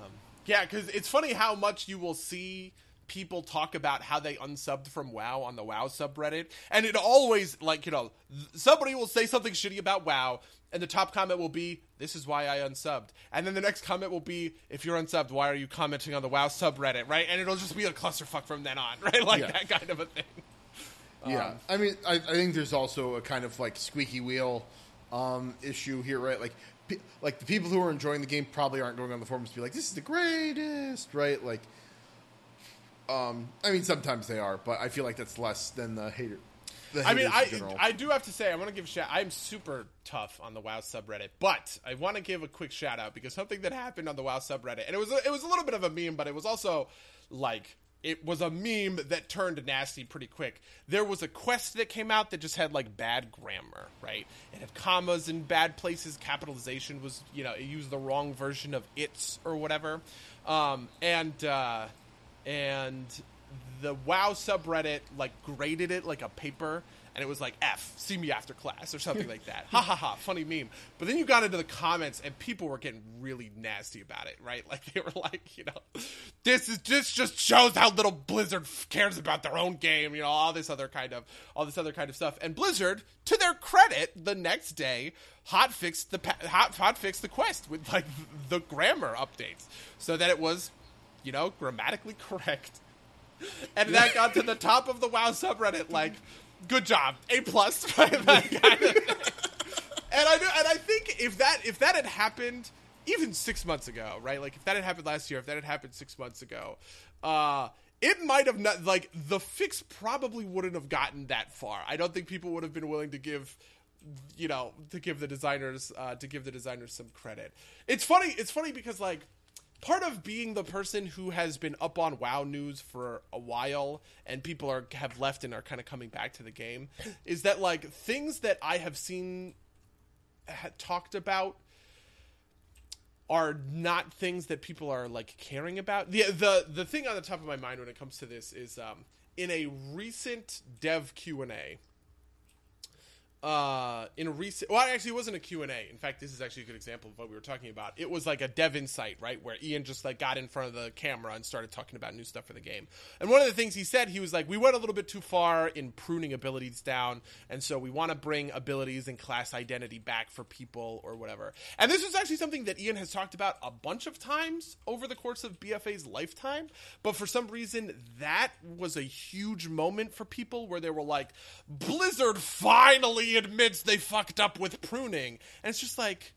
Yeah, because it's funny how much you will see people talk about how they unsubbed from WoW on the WoW subreddit, and it always like you know somebody will say something shitty about WoW, and the top comment will be, "This is why I unsubbed," and then the next comment will be, "If you're unsubbed, why are you commenting on the WoW subreddit?" Right, and it'll just be a clusterfuck from then on, right? Like Yeah. that kind of a thing. Yeah, Um, I mean, I, I think there's also a kind of like squeaky wheel um, issue here, right? Like, pe- like the people who are enjoying the game probably aren't going on the forums to be like, "This is the greatest," right? Like, um, I mean, sometimes they are, but I feel like that's less than the hater. The I mean, I. I do have to say I want to give a shout. I'm super tough on the WoW subreddit, but I want to give a quick shout out because something that happened on the WoW subreddit, and it was a, it was a little bit of a meme, but it was also like it was a meme that turned nasty pretty quick. There was a quest that came out that just had like bad grammar, right? It had commas in bad places. Capitalization was you know it used the wrong version of its or whatever, um, and uh, and the WoW subreddit like graded it like a paper, and it was like F, see me after class or something like that. Ha ha ha, funny meme. But then you got into the comments, and people were getting really nasty about it, right? Like they were like, you know, this is this just shows how little Blizzard cares about their own game, you know, all this other kind of all this other kind of stuff. And Blizzard, to their credit, the next day hot fixed the hot hot fixed the quest with like the grammar updates, so that it was, you know, grammatically correct and that got to the top of the WoW subreddit. Like, good job, A plus. right? That of and I and I think if that if that had happened even six months ago, right? Like if that had happened last year, if that had happened six months ago, uh, it might have not like the fix probably wouldn't have gotten that far. I don't think people would have been willing to give you know to give the designers uh, to give the designers some credit. It's funny. It's funny because like part of being the person who has been up on WoW news for a while and people are have left and are kind of coming back to the game is that like things that I have seen ha- talked about are not things that people are like caring about. The the the thing on the top of my mind when it comes to this is um in a recent dev Q&A uh in a recent well actually it wasn't a q&a in fact this is actually a good example of what we were talking about. It was like a dev insight right where ian just like got in front of the camera and started talking about new stuff for the game. And one of the things he said he was like we went a little bit too far in pruning abilities down and so we want to bring abilities and class identity back for people or whatever. And this is actually something that ian has talked about a bunch of times over the course of bfa's lifetime but for some reason that was a huge moment for people where they were like blizzard finally admits they fucked up with pruning. And it's just like,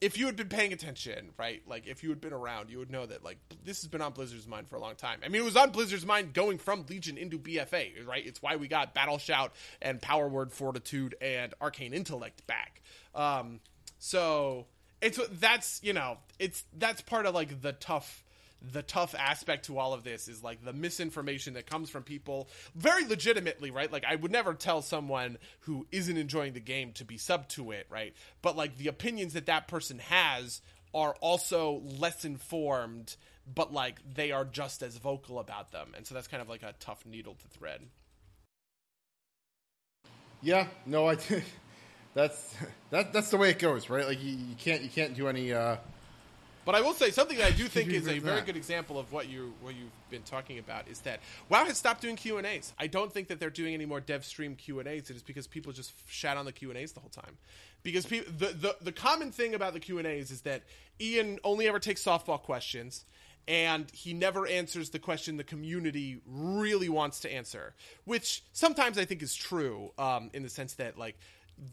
if you had been paying attention, right? Like, if you had been around, you would know that, like, this has been on Blizzard's mind for a long time. I mean, it was on Blizzard's mind going from Legion into BFA, right? It's why we got Battle Shout and Power Word Fortitude and Arcane Intellect back. Um, so it's that's you know it's that's part of like the tough the tough aspect to all of this is like the misinformation that comes from people very legitimately, right? Like I would never tell someone who isn't enjoying the game to be sub to it, right? But like the opinions that that person has are also less informed, but like they are just as vocal about them. And so that's kind of like a tough needle to thread. Yeah, no, I. that's that. That's the way it goes, right? Like you, you can't you can't do any. Uh, But I will say something that I do think is a very good example of what you what you've been talking about is that WoW has stopped doing Q and A's. I don't think that they're doing any more dev stream Q and A's. It is because people just shat on the Q and A's the whole time. Because pe- the, the the common thing about the Q and A's is that Ion only ever takes softball questions. And he never answers the question the community really wants to answer, which sometimes I think is true, um, in the sense that like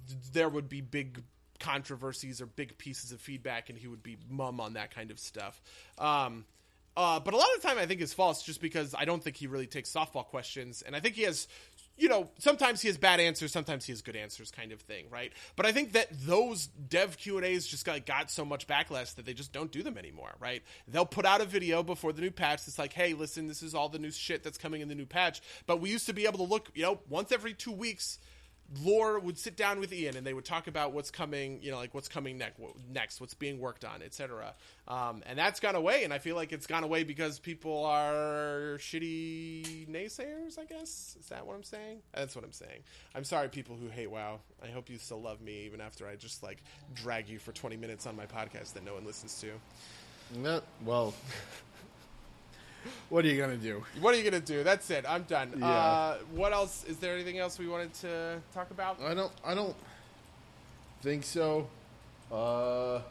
th- there would be big controversies or big pieces of feedback and he would be mum on that kind of stuff. Um, uh, but a lot of the time i think is false just because i don't think he really takes softball questions. And i think he has you know sometimes he has bad answers sometimes he has good answers kind of thing right? But i think that those dev q and a's just got, got so much backlash that they just don't do them anymore right? They'll put out a video before the new patch it's like hey listen this is all the new shit that's coming in the new patch. But we used to be able to look you know once every two weeks Lore would sit down with Ion and they would talk about what's coming, you know, like what's coming next, next, what's being worked on, etc. Um, and that's gone away, and I feel like it's gone away because people are shitty naysayers. I guess is that what I'm saying? That's what I'm saying. I'm sorry, people who hate WoW. I hope you still love me even after I just like drag you for 20 minutes on my podcast that no one listens to. no, well, what are you gonna do? What are you gonna do? That's it. I'm done. Yeah. Uh, what else? Is there anything else we wanted to talk about? I don't. I don't think so. Uh,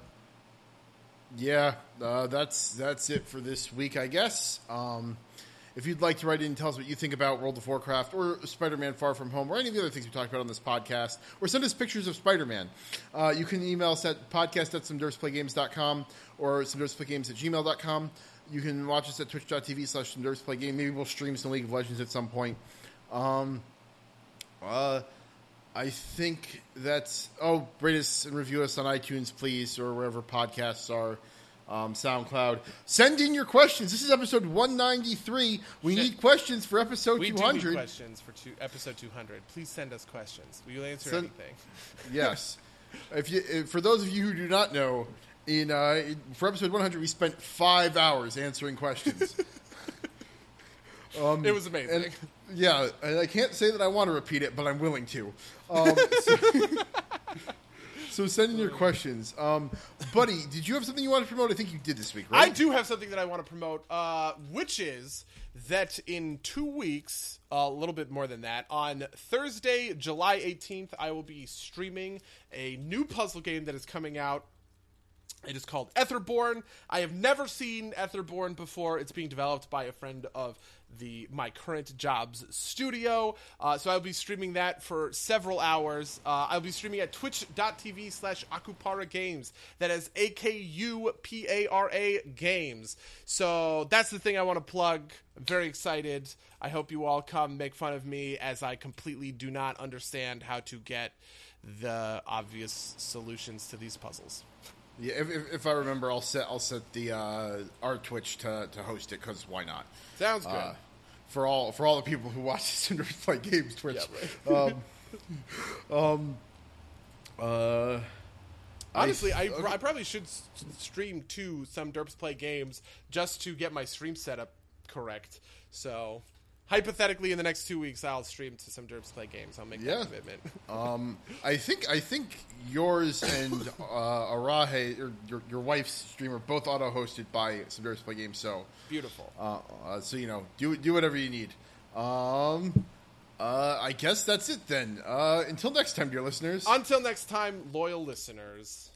yeah, uh, that's that's it for this week, I guess. Um, if you'd like to write in and tell us what you think about World of Warcraft or Spider-Man: Far From Home or any of the other things we talked about on this podcast, or send us pictures of Spider-Man, uh, you can email us at podcast at somederpsplaygames.com or somederpsplaygames at gmail.com. You can watch us at twitch.tv slash somederpsplaygames. Maybe we'll stream some League of Legends at some point. Um, uh, I think that's oh, rate us and review us on iTunes, please, or wherever podcasts are. Um, SoundCloud. Send in your questions. This is episode 193. We Shit. need questions for episode We do need 200. questions for two, episode 200. Please send us questions. We will answer Send- anything. yes. If you, if, for those of you who do not know, in, uh, for episode 100, we spent five hours answering questions. it was amazing. and yeah, and I can't say that I want to repeat it, but I'm willing to. Um, so, so send in your questions. Um, buddy, did you have something you want to promote? I think you did this week, right? I do have something that I want to promote, uh, which is that in two weeks, a little bit more than that, on Thursday, July 18th, I will be streaming a new puzzle game that is coming out It is called Etherborn. I have never seen Etherborn before. It's being developed by a friend of the my current job's studio. Uh, so I'll be streaming that for several hours. Uh, I'll be streaming at twitch.tv slash Akupara Games. That is A K U P A R A Games. So that's the thing I want to plug. I'm very excited. I hope you all come make fun of me as I completely do not understand how to get the obvious solutions to these puzzles. Yeah, if, if, if I remember, I'll set I'll set the uh, our Twitch to, to host it because why not? Sounds good. Uh, for all for all the people who watch Cinders play games Twitch. Yeah, um, um, uh, Honestly, I, okay. I probably should stream to some Derps play games just to get my stream setup correct. So, hypothetically, in the next two weeks, I'll stream to some Derps play games. I'll make Yeah. that commitment. Um, I think I think yours and uh, Arahe, or your your wife's stream, are both auto hosted by Cinders play games. So, Beautiful. uh, uh, so you know, do do whatever you need. Um, uh, I guess that's it then. Uh, until next time, dear listeners. Until next time, loyal listeners.